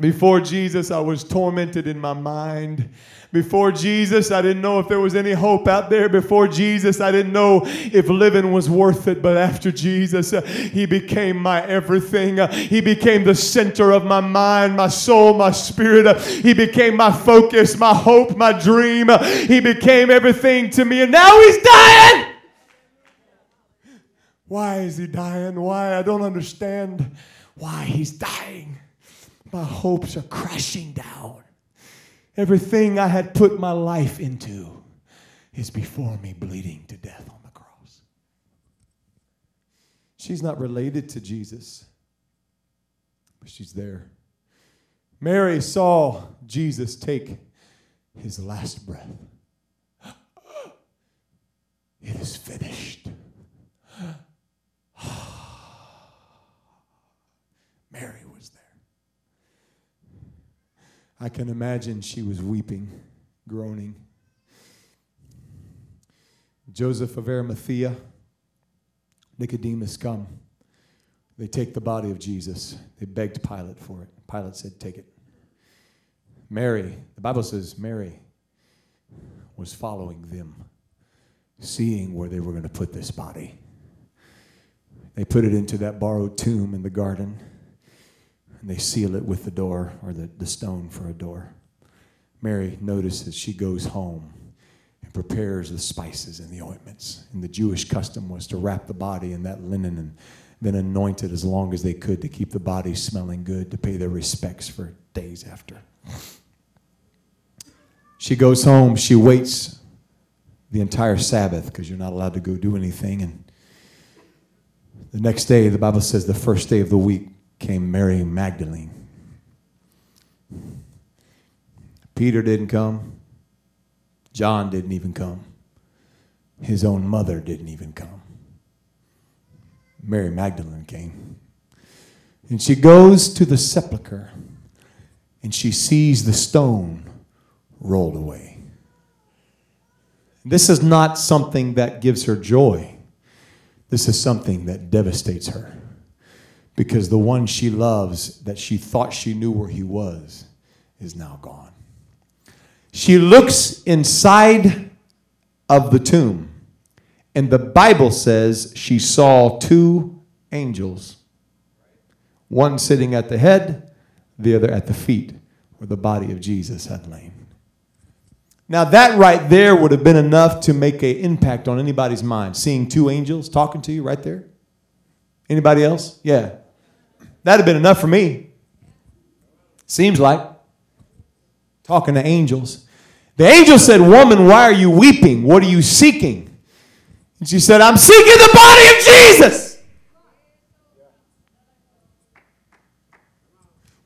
Before Jesus, I was tormented in my mind. Before Jesus, I didn't know if there was any hope out there. Before Jesus, I didn't know if living was worth it. But after Jesus, uh, He became my everything. Uh, he became the center of my mind, my soul, my spirit. Uh, he became my focus, my hope, my dream. He became everything to me. And now He's dying. Why is he dying? Why? I don't understand why he's dying. My hopes are crashing down. Everything I had put my life into is before me bleeding to death on the cross. She's not related to Jesus, but she's there. Mary saw Jesus take his last breath. It is finished. Mary. I can imagine she was weeping, groaning. Joseph of Arimathea, Nicodemus come. They take the body of Jesus. They begged Pilate for it. Pilate said, Take it. Mary, the Bible says Mary was following them, seeing where they were going to put this body. They put it into that borrowed tomb in the garden, and they seal it with the door or the, the stone for a door. Mary notices she goes home and prepares the spices and the ointments. And the Jewish custom was to wrap the body in that linen and then anoint it as long as they could to keep the body smelling good, to pay their respects for days after. She goes home, she waits the entire Sabbath because you're not allowed to go do anything. And the next day, the Bible says the first day of the week came Mary Magdalene. Peter didn't come. John didn't even come. His own mother didn't even come. Mary Magdalene came. And she goes to the sepulchre and she sees the stone rolled away. This is not something that gives her joy. This is something that devastates her because the one she loves, that she thought she knew where he was, is now gone. She looks inside of the tomb, and the Bible says she saw two angels one sitting at the head, the other at the feet, where the body of Jesus had lain. Now, that right there would have been enough to make an impact on anybody's mind. Seeing two angels talking to you right there. Anybody else? Yeah. That'd have been enough for me. Seems like. Talking to angels. The angel said, Woman, why are you weeping? What are you seeking? And she said, I'm seeking the body of Jesus.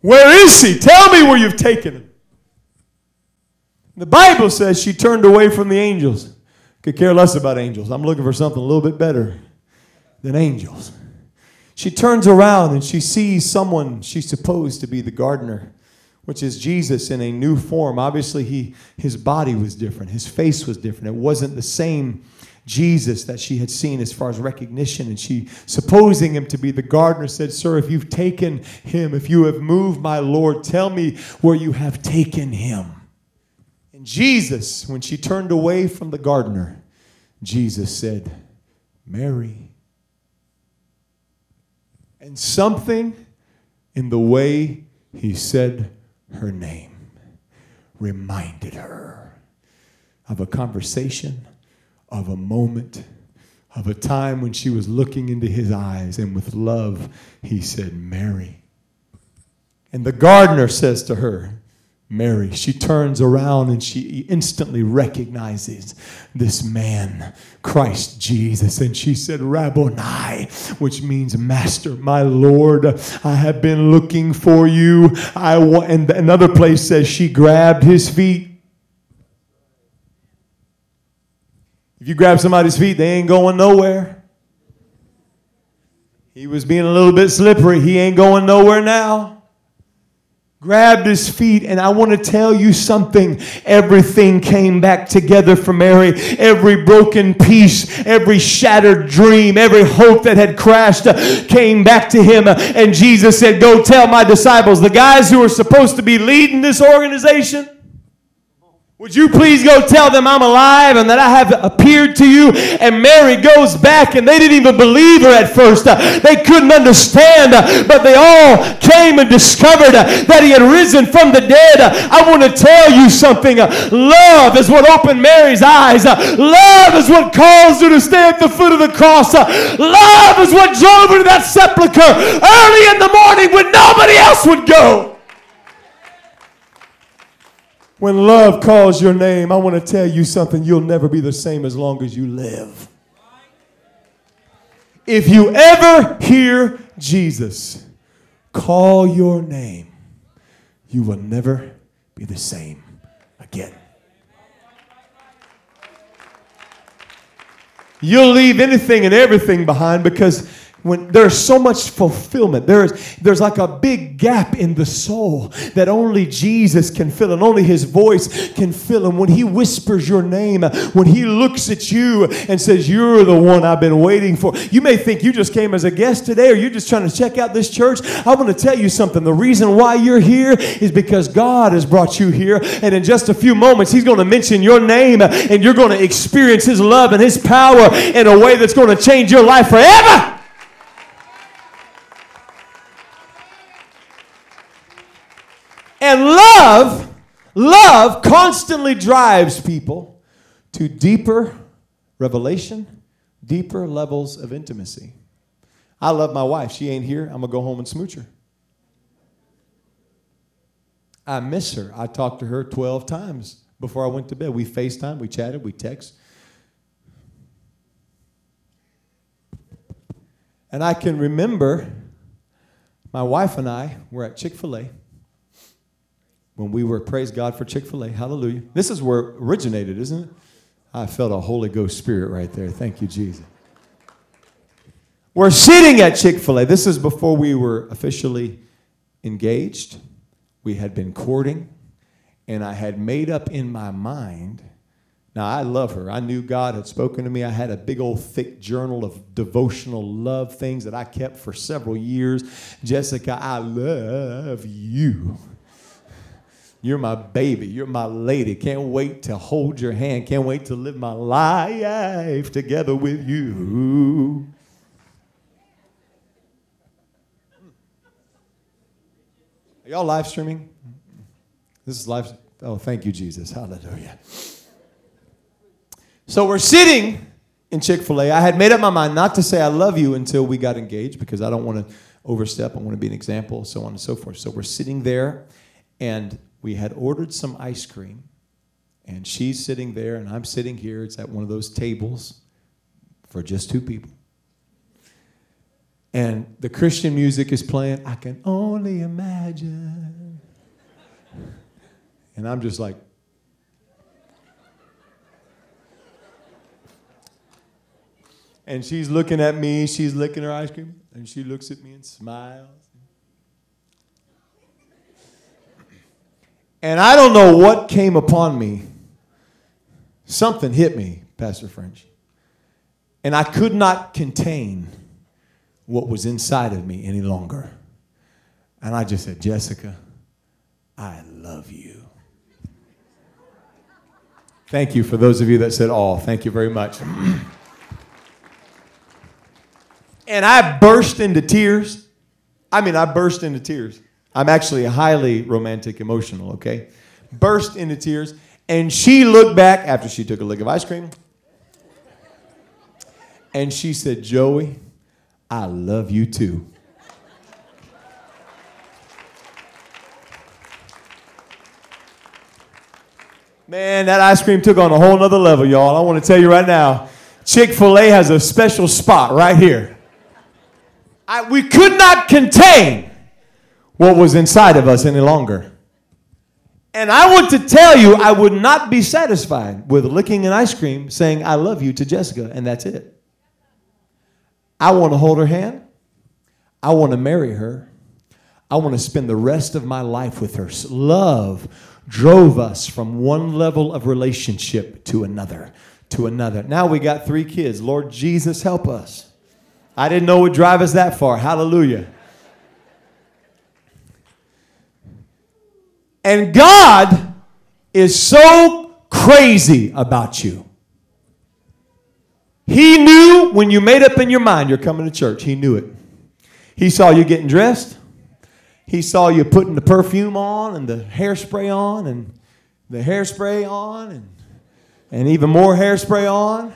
Where is he? Tell me where you've taken him. The Bible says she turned away from the angels. Could care less about angels. I'm looking for something a little bit better than angels. She turns around and she sees someone she's supposed to be the gardener, which is Jesus in a new form. Obviously, he, his body was different, his face was different. It wasn't the same Jesus that she had seen as far as recognition. And she, supposing him to be the gardener, said, Sir, if you've taken him, if you have moved my Lord, tell me where you have taken him. And Jesus, when she turned away from the gardener, Jesus said, Mary. And something in the way he said her name reminded her of a conversation, of a moment, of a time when she was looking into his eyes, and with love he said, Mary. And the gardener says to her, Mary. She turns around and she instantly recognizes this man, Christ Jesus. And she said, Rabboni, which means master, my Lord. I have been looking for you. I want, and another place says she grabbed his feet. If you grab somebody's feet, they ain't going nowhere. He was being a little bit slippery. He ain't going nowhere now grabbed his feet, and I want to tell you something. Everything came back together for Mary. Every broken piece, every shattered dream, every hope that had crashed uh, came back to him. And Jesus said, Go tell my disciples, the guys who are supposed to be leading this organization, Would you please go tell them I'm alive and that I have appeared to you? And Mary goes back, and they didn't even believe her at first. They couldn't understand, but they all came and discovered that he had risen from the dead. I want to tell you something. Love is what opened Mary's eyes. Love is what caused her to stay at the foot of the cross. Love is what drove her to that sepulchre early in the morning when nobody else would go. When love calls your name, I want to tell you something. You'll never be the same as long as you live. If you ever hear Jesus call your name, you will never be the same again. You'll leave anything and everything behind because when there's so much fulfillment there's there's like a big gap in the soul that only jesus can fill and only his voice can fill. And when he whispers your name when he looks at you and says you're the one i've been waiting for. You may think you just came as a guest today or you're just trying to check out this church. I want to tell you something. The reason why you're here is because god has brought you here. And in just a few moments he's going to mention your name and you're going to experience his love and his power in a way that's going to change your life forever And love, love constantly drives people to deeper revelation, deeper levels of intimacy. I love my wife. She ain't here. I'm going to go home and smooch her. I miss her. I talked to her 12 times before I went to bed. We FaceTime, we chatted, we text. And I can remember my wife and I were at Chick fil A when we were, praise God for Chick fil A. Hallelujah. This is where it originated, isn't it? I felt a Holy Ghost spirit right there. Thank you, Jesus. We're sitting at Chick fil A. This is before we were officially engaged. We had been courting, and I had made up in my mind. Now, I love her. I knew God had spoken to me. I had a big old thick journal of devotional love things that I kept for several years. Jessica, I love you. You're my baby. You're my lady. Can't wait to hold your hand. Can't wait to live my life together with you. Are y'all live streaming? This is live. Oh, thank you, Jesus. Hallelujah. So we're sitting in Chick fil A. I had made up my mind not to say I love you until we got engaged because I don't want to overstep. I want to be an example, so on and so forth. So we're sitting there, and we had ordered some ice cream, and she's sitting there, and I'm sitting here. It's at one of those tables for just two people. And the Christian music is playing. I can only imagine. And I'm just like, and she's looking at me, she's licking her ice cream, and she looks at me and smiles. And I don't know what came upon me. Something hit me, Pastor French. And I could not contain what was inside of me any longer. And I just said, Jessica, I love you. Thank you for those of you that said, Oh, thank you very much. and I burst into tears. I mean, I burst into tears. I'm actually highly romantic, emotional, okay? Burst into tears. And she looked back after she took a lick of ice cream. And she said, Joey, I love you too. Man, that ice cream took on a whole nother level, y'all. I want to tell you right now Chick fil A has a special spot right here. I, we could not contain what was inside of us any longer. And I want to tell you, I would not be satisfied with licking an ice cream saying, I love you to Jessica, and that's it. I want to hold her hand. I want to marry her. I want to spend the rest of my life with her. Love drove us from one level of relationship to another, to another. Now we got three kids. Lord Jesus, help us. I didn't know it would drive us that far. Hallelujah. And God is so crazy about you. He knew when you made up in your mind you're coming to church. He knew it. He saw you getting dressed. He saw you putting the perfume on and the hairspray on and the hairspray on and, and even more hairspray on.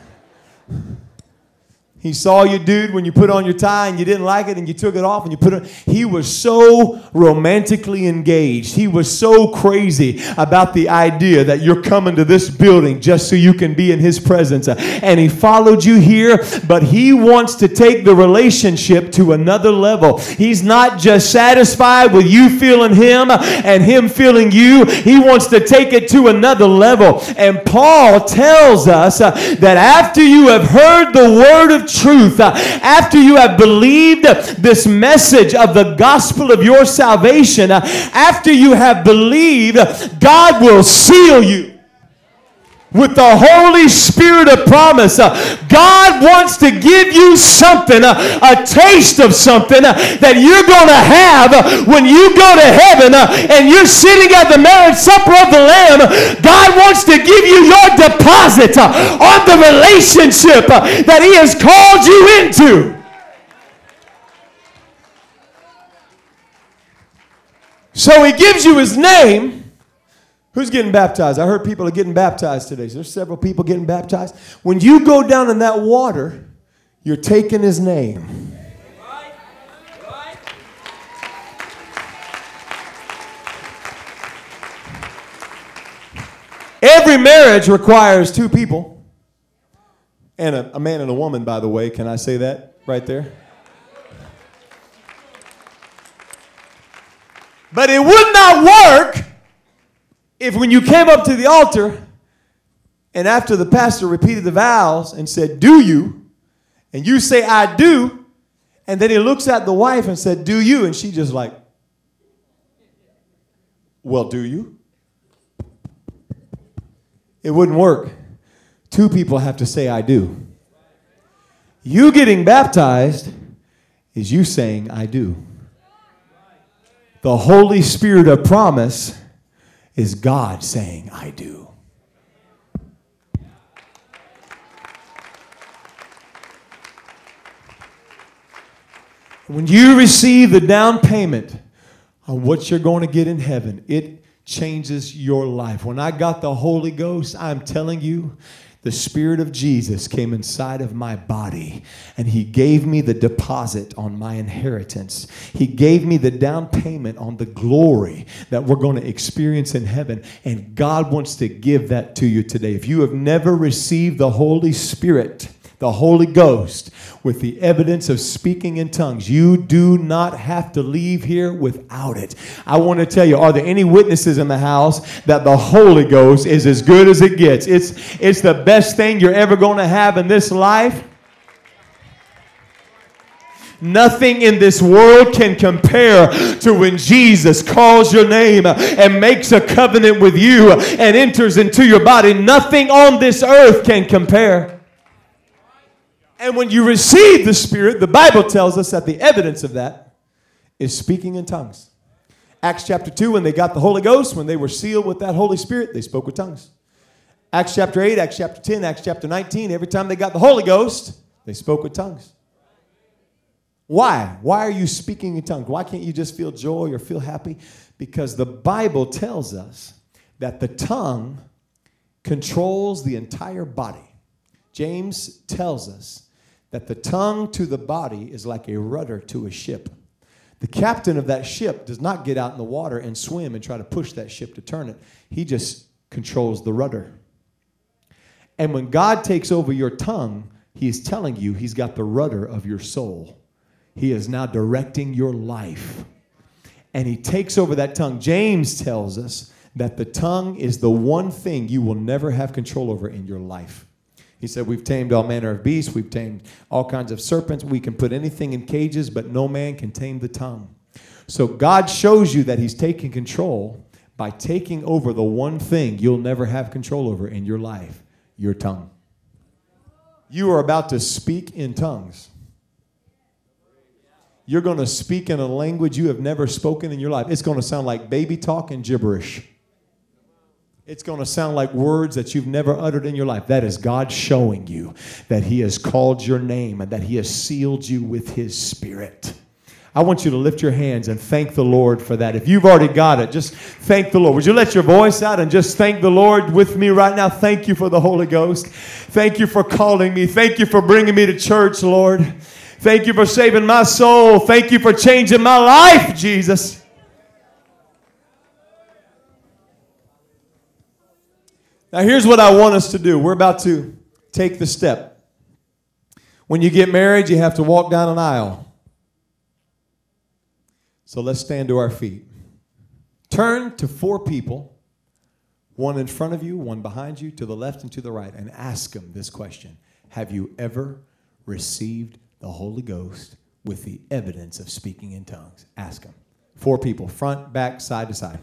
He saw you, dude, when you put on your tie and you didn't like it and you took it off and you put it. He was so romantically engaged. He was so crazy about the idea that you're coming to this building just so you can be in his presence. And he followed you here, but he wants to take the relationship to another level. He's not just satisfied with you feeling him and him feeling you. He wants to take it to another level. And Paul tells us that after you have heard the word of truth, uh, after you have believed this message of the gospel of your salvation, uh, after you have believed, God will seal you with the Holy Spirit of promise. Uh, God wants to give you something, uh, a taste of something uh, that you're going to have uh, when you go to heaven uh, and you're sitting at the marriage supper of the Lamb. God wants to give you your deposit uh, on the relationship that He has called you into. So He gives you His name Who's getting baptized? I heard people are getting baptized today. So there's several people getting baptized. When you go down in that water, you're taking his name. Every marriage requires two people. And a, a man and a woman, by the way. Can I say that right there? But it would not work if when you came up to the altar and after the pastor repeated the vows and said, Do you? And you say, I do. And then he looks at the wife and said, Do you? And she just like, Well, do you? It wouldn't work. Two people have to say, I do. You getting baptized is you saying, I do. The Holy Spirit of promise is God saying, I do. When you receive the down payment on what you're going to get in heaven, it changes your life. When I got the Holy Ghost, I'm telling you, the Spirit of Jesus came inside of my body and He gave me the deposit on my inheritance. He gave me the down payment on the glory that we're going to experience in heaven. And God wants to give that to you today. If you have never received the Holy Spirit, the Holy Ghost with the evidence of speaking in tongues. You do not have to leave here without it. I want to tell you, are there any witnesses in the house that the Holy Ghost is as good as it gets? It's, it's the best thing you're ever going to have in this life. Nothing in this world can compare to when Jesus calls your name and makes a covenant with you and enters into your body. Nothing on this earth can compare. And when you receive the Spirit, the Bible tells us that the evidence of that is speaking in tongues. Acts chapter 2, when they got the Holy Ghost, when they were sealed with that Holy Spirit, they spoke with tongues. Acts chapter 8, Acts chapter 10, Acts chapter 19, every time they got the Holy Ghost, they spoke with tongues. Why? Why are you speaking in tongues? Why can't you just feel joy or feel happy? Because the Bible tells us that the tongue controls the entire body. James tells us that the tongue to the body is like a rudder to a ship. The captain of that ship does not get out in the water and swim and try to push that ship to turn it. He just controls the rudder. And when God takes over your tongue, He is telling you He's got the rudder of your soul. He is now directing your life. And He takes over that tongue. James tells us that the tongue is the one thing you will never have control over in your life. He said, We've tamed all manner of beasts, we've tamed all kinds of serpents. We can put anything in cages, but no man can tame the tongue. So God shows you that He's taking control by taking over the one thing you'll never have control over in your life your tongue. You are about to speak in tongues. You're going to speak in a language you have never spoken in your life. It's going to sound like baby talk and gibberish. It's going to sound like words that you've never uttered in your life. That is God showing you that He has called your name and that He has sealed you with His Spirit. I want you to lift your hands and thank the Lord for that. If you've already got it, just thank the Lord. Would you let your voice out and just thank the Lord with me right now? Thank you for the Holy Ghost. Thank you for calling me. Thank you for bringing me to church, Lord. Thank you for saving my soul. Thank you for changing my life, Jesus. Now, here's what I want us to do. We're about to take the step. When you get married, you have to walk down an aisle. So let's stand to our feet. Turn to four people, one in front of you, one behind you, to the left and to the right, and ask them this question Have you ever received the Holy Ghost with the evidence of speaking in tongues? Ask them. Four people, front, back, side to side.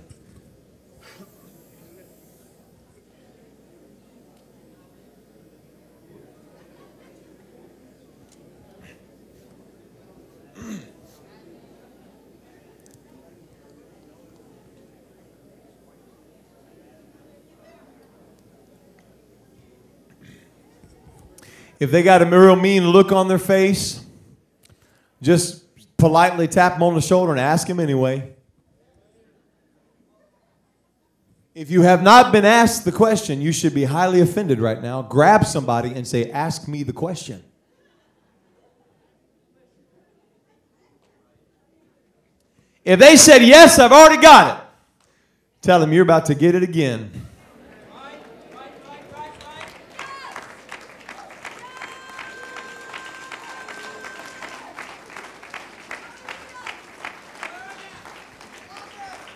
If they got a real mean look on their face, just politely tap them on the shoulder and ask them anyway. If you have not been asked the question, you should be highly offended right now. Grab somebody and say, Ask me the question. If they said, Yes, I've already got it, tell them you're about to get it again.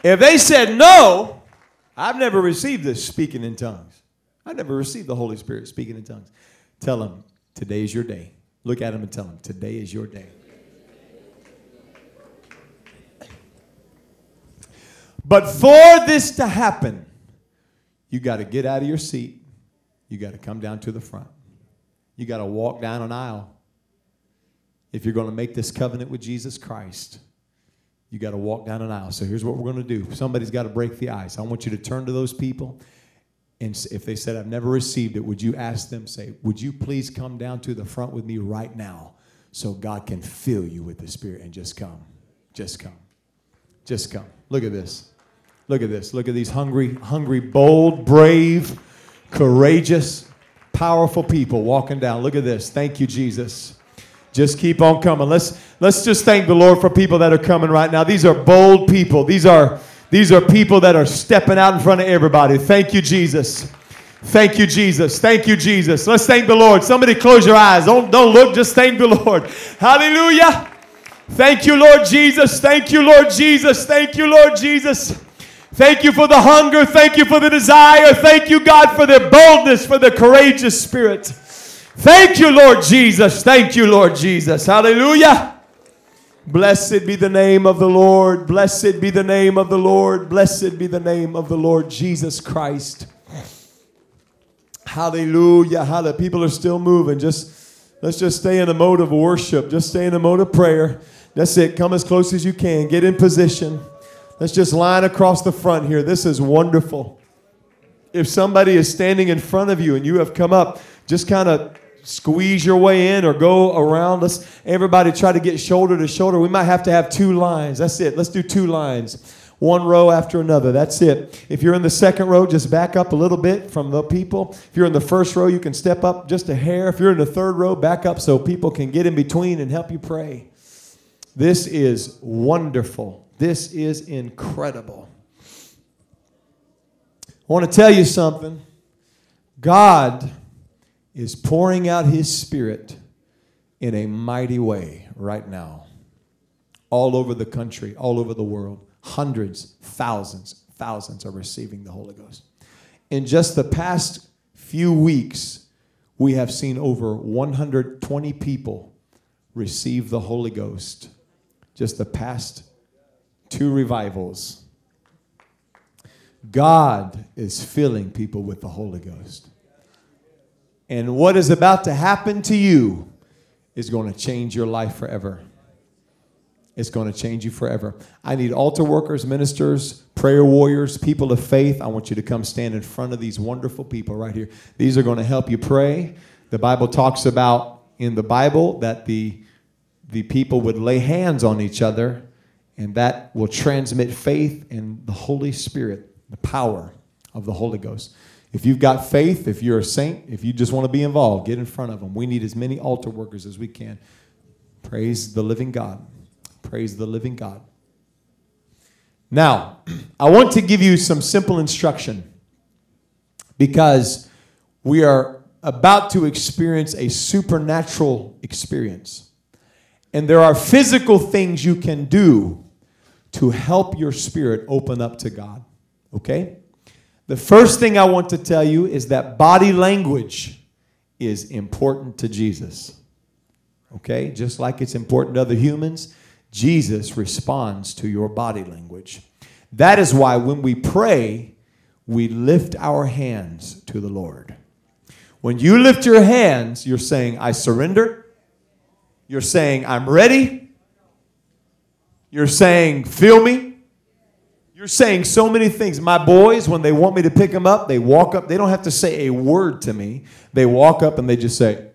If they said no, I've never received this speaking in tongues. I never received the Holy Spirit speaking in tongues. Tell them, today is your day. Look at them and tell them, today is your day. But for this to happen, you got to get out of your seat. You got to come down to the front. You got to walk down an aisle. If you're going to make this covenant with Jesus Christ, you got to walk down an aisle. So here's what we're going to do. Somebody's got to break the ice. I want you to turn to those people. And if they said, I've never received it, would you ask them, say, Would you please come down to the front with me right now so God can fill you with the Spirit and just come? Just come. Just come. Look at this. Look at this. Look at these hungry, hungry, bold, brave, courageous, powerful people walking down. Look at this. Thank you, Jesus. Just keep on coming. Let's let's just thank the Lord for people that are coming right now. These are bold people. These are these are people that are stepping out in front of everybody. Thank you, Jesus. Thank you, Jesus. Thank you, Jesus. Let's thank the Lord. Somebody close your eyes. Don't, don't look, just thank the Lord. Hallelujah. Thank you, Lord Jesus. Thank you, Lord Jesus. Thank you, Lord Jesus. Thank you for the hunger. Thank you for the desire. Thank you, God, for their boldness, for the courageous spirit. Thank you, Lord Jesus. Thank you, Lord Jesus. Hallelujah. Blessed be the name of the Lord. Blessed be the name of the Lord. Blessed be the name of the Lord Jesus Christ. Hallelujah. Hallelujah. People are still moving. Just let's just stay in a mode of worship. Just stay in a mode of prayer. That's it. Come as close as you can. Get in position. Let's just line across the front here. This is wonderful. If somebody is standing in front of you and you have come up, just kind of squeeze your way in or go around. Let's everybody try to get shoulder to shoulder. We might have to have two lines. That's it. Let's do two lines. One row after another. That's it. If you're in the second row, just back up a little bit from the people. If you're in the first row, you can step up just a hair. If you're in the third row, back up so people can get in between and help you pray. This is wonderful. This is incredible. I want to tell you something. God is pouring out his spirit in a mighty way right now. All over the country, all over the world. Hundreds, thousands, thousands are receiving the Holy Ghost. In just the past few weeks, we have seen over 120 people receive the Holy Ghost. Just the past two revivals. God is filling people with the Holy Ghost. And what is about to happen to you is going to change your life forever. It's going to change you forever. I need altar workers, ministers, prayer warriors, people of faith. I want you to come stand in front of these wonderful people right here. These are going to help you pray. The Bible talks about in the Bible that the the people would lay hands on each other and that will transmit faith and the Holy Spirit, the power of the Holy Ghost. If you've got faith, if you're a saint, if you just want to be involved, get in front of them. We need as many altar workers as we can. Praise the living God. Praise the living God. Now, I want to give you some simple instruction because we are about to experience a supernatural experience. And there are physical things you can do to help your spirit open up to God. Okay? The first thing I want to tell you is that body language is important to Jesus. Okay? Just like it's important to other humans, Jesus responds to your body language. That is why when we pray, we lift our hands to the Lord. When you lift your hands, you're saying, I surrender. You're saying, I'm ready. You're saying, feel me. You're saying so many things. My boys, when they want me to pick them up, they walk up. They don't have to say a word to me. They walk up and they just say,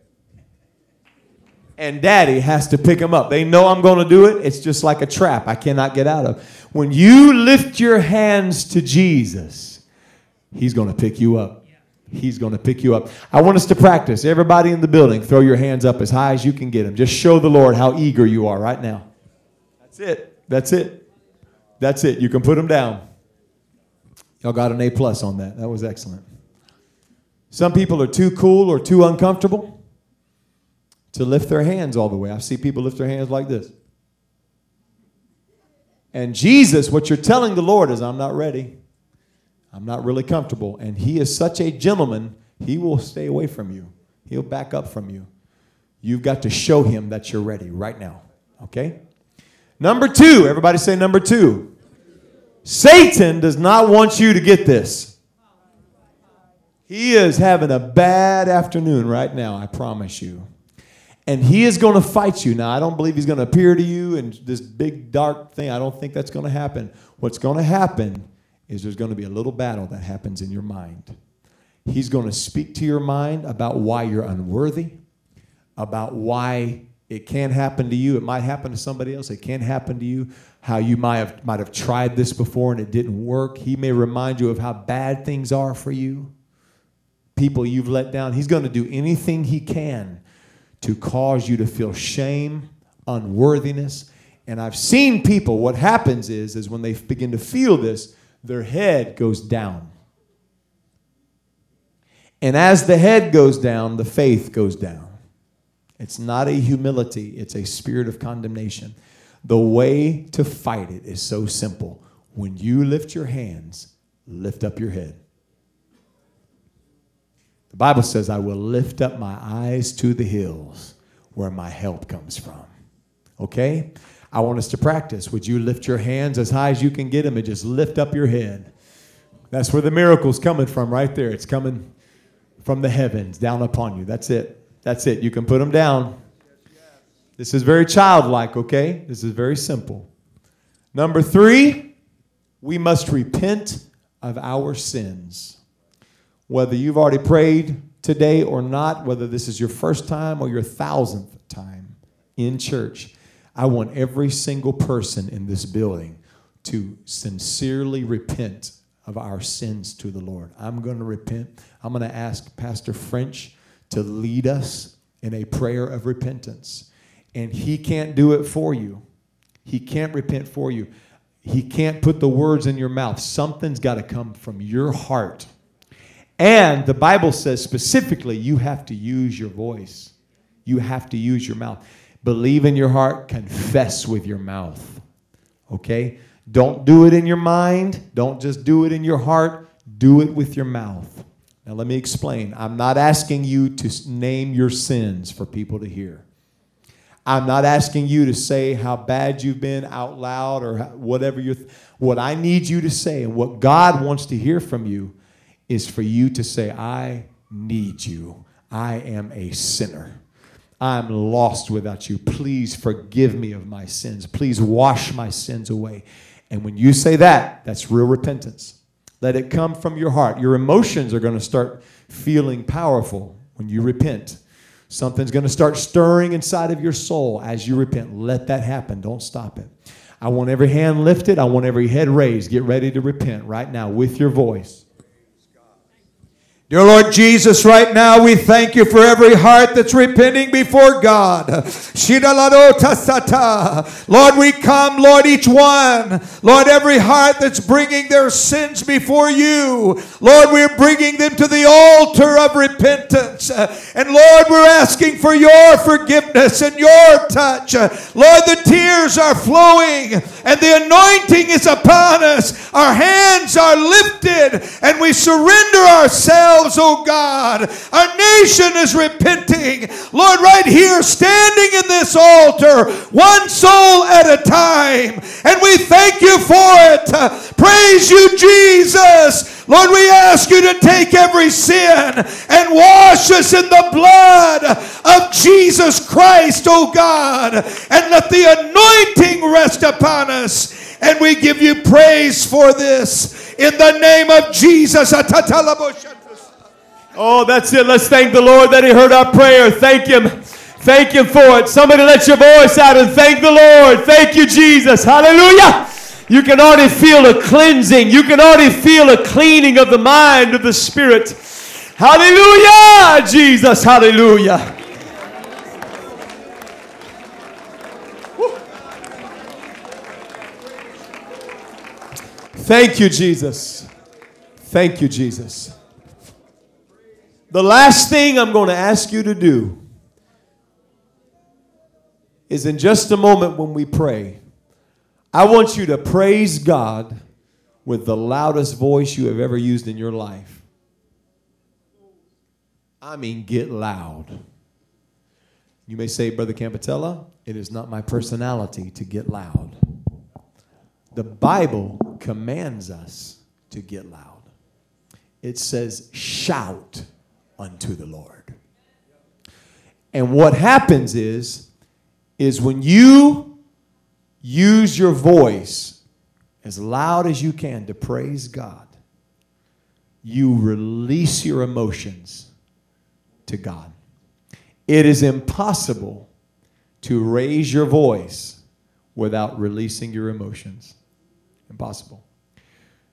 and daddy has to pick them up. They know I'm going to do it. It's just like a trap I cannot get out of. When you lift your hands to Jesus, he's going to pick you up. He's going to pick you up. I want us to practice. Everybody in the building, throw your hands up as high as you can get them. Just show the Lord how eager you are right now. That's it. That's it. That's it. You can put them down. Y'all got an A plus on that. That was excellent. Some people are too cool or too uncomfortable to lift their hands all the way. I see people lift their hands like this. And Jesus, what you're telling the Lord is, I'm not ready. I'm not really comfortable. And He is such a gentleman, He will stay away from you, He'll back up from you. You've got to show Him that you're ready right now. Okay? Number two, everybody say number two. Satan does not want you to get this. He is having a bad afternoon right now, I promise you and he is going to fight you. Now, I don't believe he's going to appear to you in this big dark thing. I don't think that's going to happen. What's going to happen is there's going to be a little battle that happens in your mind. He's going to speak to your mind about why you're unworthy, about why it can't happen to you. It might happen to somebody else. It can't happen to you. How you might have, might have tried this before and it didn't work. He may remind you of how bad things are for you, people you've let down. He's going to do anything he can to cause you to feel shame, unworthiness. And I've seen people, what happens is, is when they begin to feel this, their head goes down. And as the head goes down, the faith goes down. It's not a humility, it's a spirit of condemnation. The way to fight it is so simple. When you lift your hands, lift up your head. The Bible says, I will lift up my eyes to the hills where my help comes from. Okay? I want us to practice. Would you lift your hands as high as you can get them and just lift up your head? That's where the miracle's coming from, right there. It's coming from the heavens down upon you. That's it. That's it. You can put them down. This is very childlike, okay? This is very simple. Number three, we must repent of our sins whether you've already prayed today or not, whether this is your first time or your thousandth time in church, I want every single person in this building to sincerely repent of our sins to the Lord. I'm going to repent. I'm going to ask Pastor French to lead us in a prayer of repentance. And he can't do it for you. He can't repent for you. He can't put the words in your mouth. Something's got to come from your heart and the Bible says specifically, you have to use your voice. You have to use your mouth. Believe in your heart, confess with your mouth. Okay? Don't do it in your mind. Don't just do it in your heart. Do it with your mouth. Now, let me explain. I'm not asking you to name your sins for people to hear. I'm not asking you to say how bad you've been out loud or whatever you're. Th- what I need you to say and what God wants to hear from you is for you to say, I need you. I am a sinner. I'm lost without you. Please forgive me of my sins. Please wash my sins away. And when you say that, that's real repentance. Let it come from your heart. Your emotions are going to start feeling powerful when you repent. Something's going to start stirring inside of your soul as you repent. Let that happen. Don't stop it. I want every hand lifted. I want every head raised. Get ready to repent right now with your voice. Dear Lord Jesus, right now we thank you for every heart that's repenting before God. Lord, we come, Lord, each one. Lord, every heart that's bringing their sins before you. Lord, we're bringing them to the altar of repentance. And Lord, we're asking for your forgiveness and your touch. Lord, the tears are flowing and the anointing is upon us. Our hands are lifted and we surrender ourselves oh God. Our nation is repenting. Lord, right here, standing in this altar, one soul at a time. And we thank you for it. Praise you, Jesus. Lord, we ask you to take every sin and wash us in the blood of Jesus Christ, oh God, and let the anointing rest upon us. And we give you praise for this in the name of Jesus. Oh, that's it. Let's thank the Lord that He heard our prayer. Thank Him. Thank Him for it. Somebody let your voice out and thank the Lord. Thank you, Jesus. Hallelujah. You can already feel a cleansing. You can already feel a cleaning of the mind, of the spirit. Hallelujah, Jesus. Hallelujah. Thank you, Jesus. Thank you, Jesus. The last thing I'm going to ask you to do is in just a moment when we pray, I want you to praise God with the loudest voice you have ever used in your life. I mean, get loud. You may say, Brother Campatella, it is not my personality to get loud. The Bible commands us to get loud. It says, shout unto the Lord. And what happens is, is when you use your voice as loud as you can to praise God, you release your emotions to God. It is impossible to raise your voice without releasing your emotions. Impossible.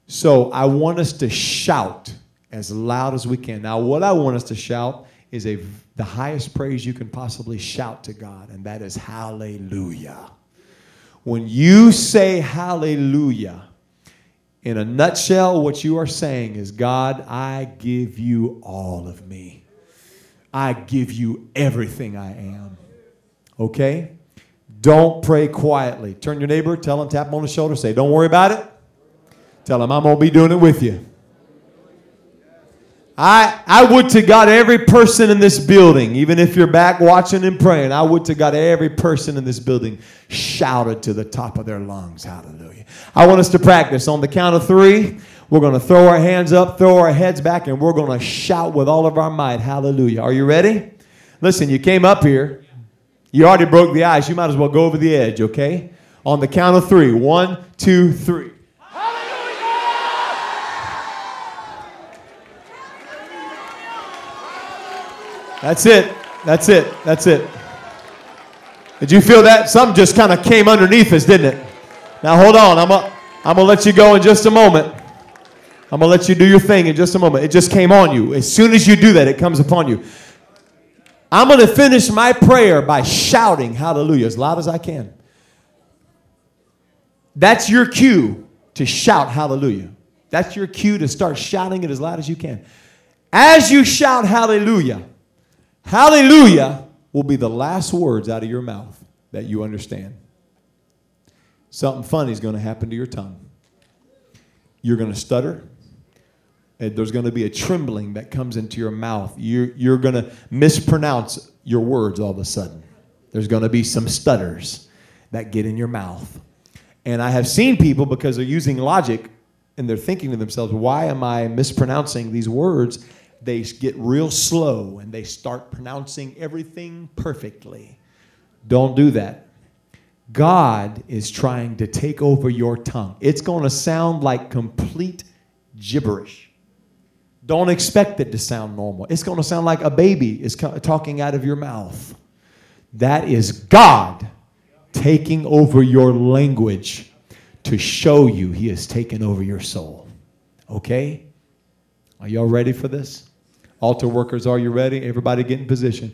So I want us to shout as loud as we can. Now, what I want us to shout is a, the highest praise you can possibly shout to God, and that is hallelujah. When you say hallelujah, in a nutshell, what you are saying is, God, I give you all of me. I give you everything I am. Okay? Don't pray quietly. Turn your neighbor, tell him, tap him on the shoulder, say, Don't worry about it. Tell him, I'm going to be doing it with you. I, I would to God every person in this building, even if you're back watching and praying, I would to God every person in this building shouted to the top of their lungs. Hallelujah. I want us to practice on the count of three. We're going to throw our hands up, throw our heads back, and we're going to shout with all of our might. Hallelujah. Are you ready? Listen, you came up here. You already broke the ice. You might as well go over the edge, okay? On the count of three. One, two, three. That's it. That's it. That's it. Did you feel that? Something just kind of came underneath us, didn't it? Now hold on. I'm going I'm to let you go in just a moment. I'm to let you do your thing in just a moment. It just came on you. As soon as you do that, it comes upon you. I'm going to finish my prayer by shouting hallelujah as loud as I can. That's your cue to shout hallelujah. That's your cue to start shouting it as loud as you can. As you shout hallelujah, Hallelujah will be the last words out of your mouth that you understand. Something funny is going to happen to your tongue. You're going to stutter. And there's going to be a trembling that comes into your mouth. You're, you're going to mispronounce your words all of a sudden. There's going to be some stutters that get in your mouth. And I have seen people because they're using logic and they're thinking to themselves, why am I mispronouncing these words? they get real slow and they start pronouncing everything perfectly. Don't do that. God is trying to take over your tongue. It's going to sound like complete gibberish. Don't expect it to sound normal. It's going to sound like a baby is talking out of your mouth. That is God taking over your language to show you He has taken over your soul. Okay? Are y'all ready for this? Altar workers, are you ready? Everybody get in position.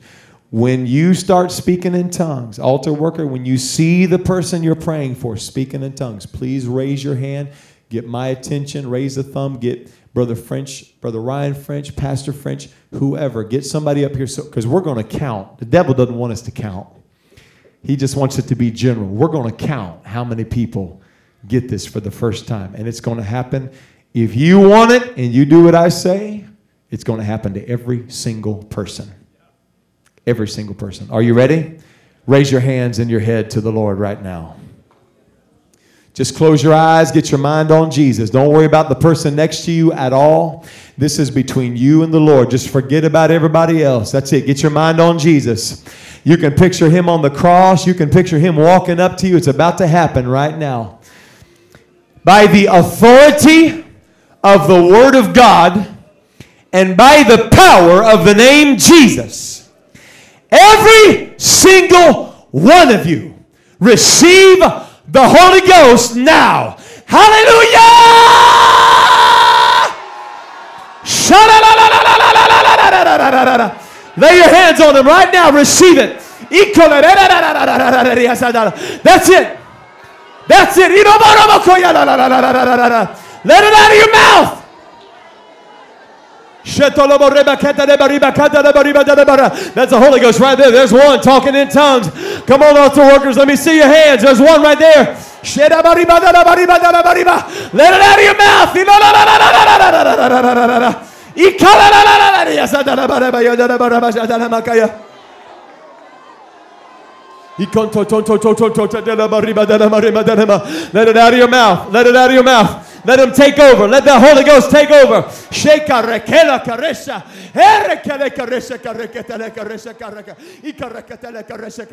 When you start speaking in tongues, altar worker, when you see the person you're praying for speaking in tongues, please raise your hand, get my attention, raise a thumb, get Brother French, Brother Ryan French, Pastor French, whoever, get somebody up here because so, we're going to count. The devil doesn't want us to count, he just wants it to be general. We're going to count how many people get this for the first time, and it's going to happen. If you want it and you do what I say, it's going to happen to every single person. Every single person. Are you ready? Raise your hands and your head to the Lord right now. Just close your eyes, get your mind on Jesus. Don't worry about the person next to you at all. This is between you and the Lord. Just forget about everybody else. That's it. Get your mind on Jesus. You can picture him on the cross. You can picture him walking up to you. It's about to happen right now. By the authority of the Word of God and by the power of the name Jesus, every single one of you receive the Holy Ghost now. Hallelujah! Lay your hands on them right now. Receive it. That's it. That's it. Let it out of your mouth. That's the Holy Ghost right there. There's one talking in tongues. Come on, altar workers. Let me see your hands. There's one right there. Let it out of your mouth. Let it out of your mouth. Let it out of your mouth. Let him take over. Let the Holy Ghost take over. Sheka rekela karesha. Erekele karesha kareketele karesha kareka. Ikareketele karesha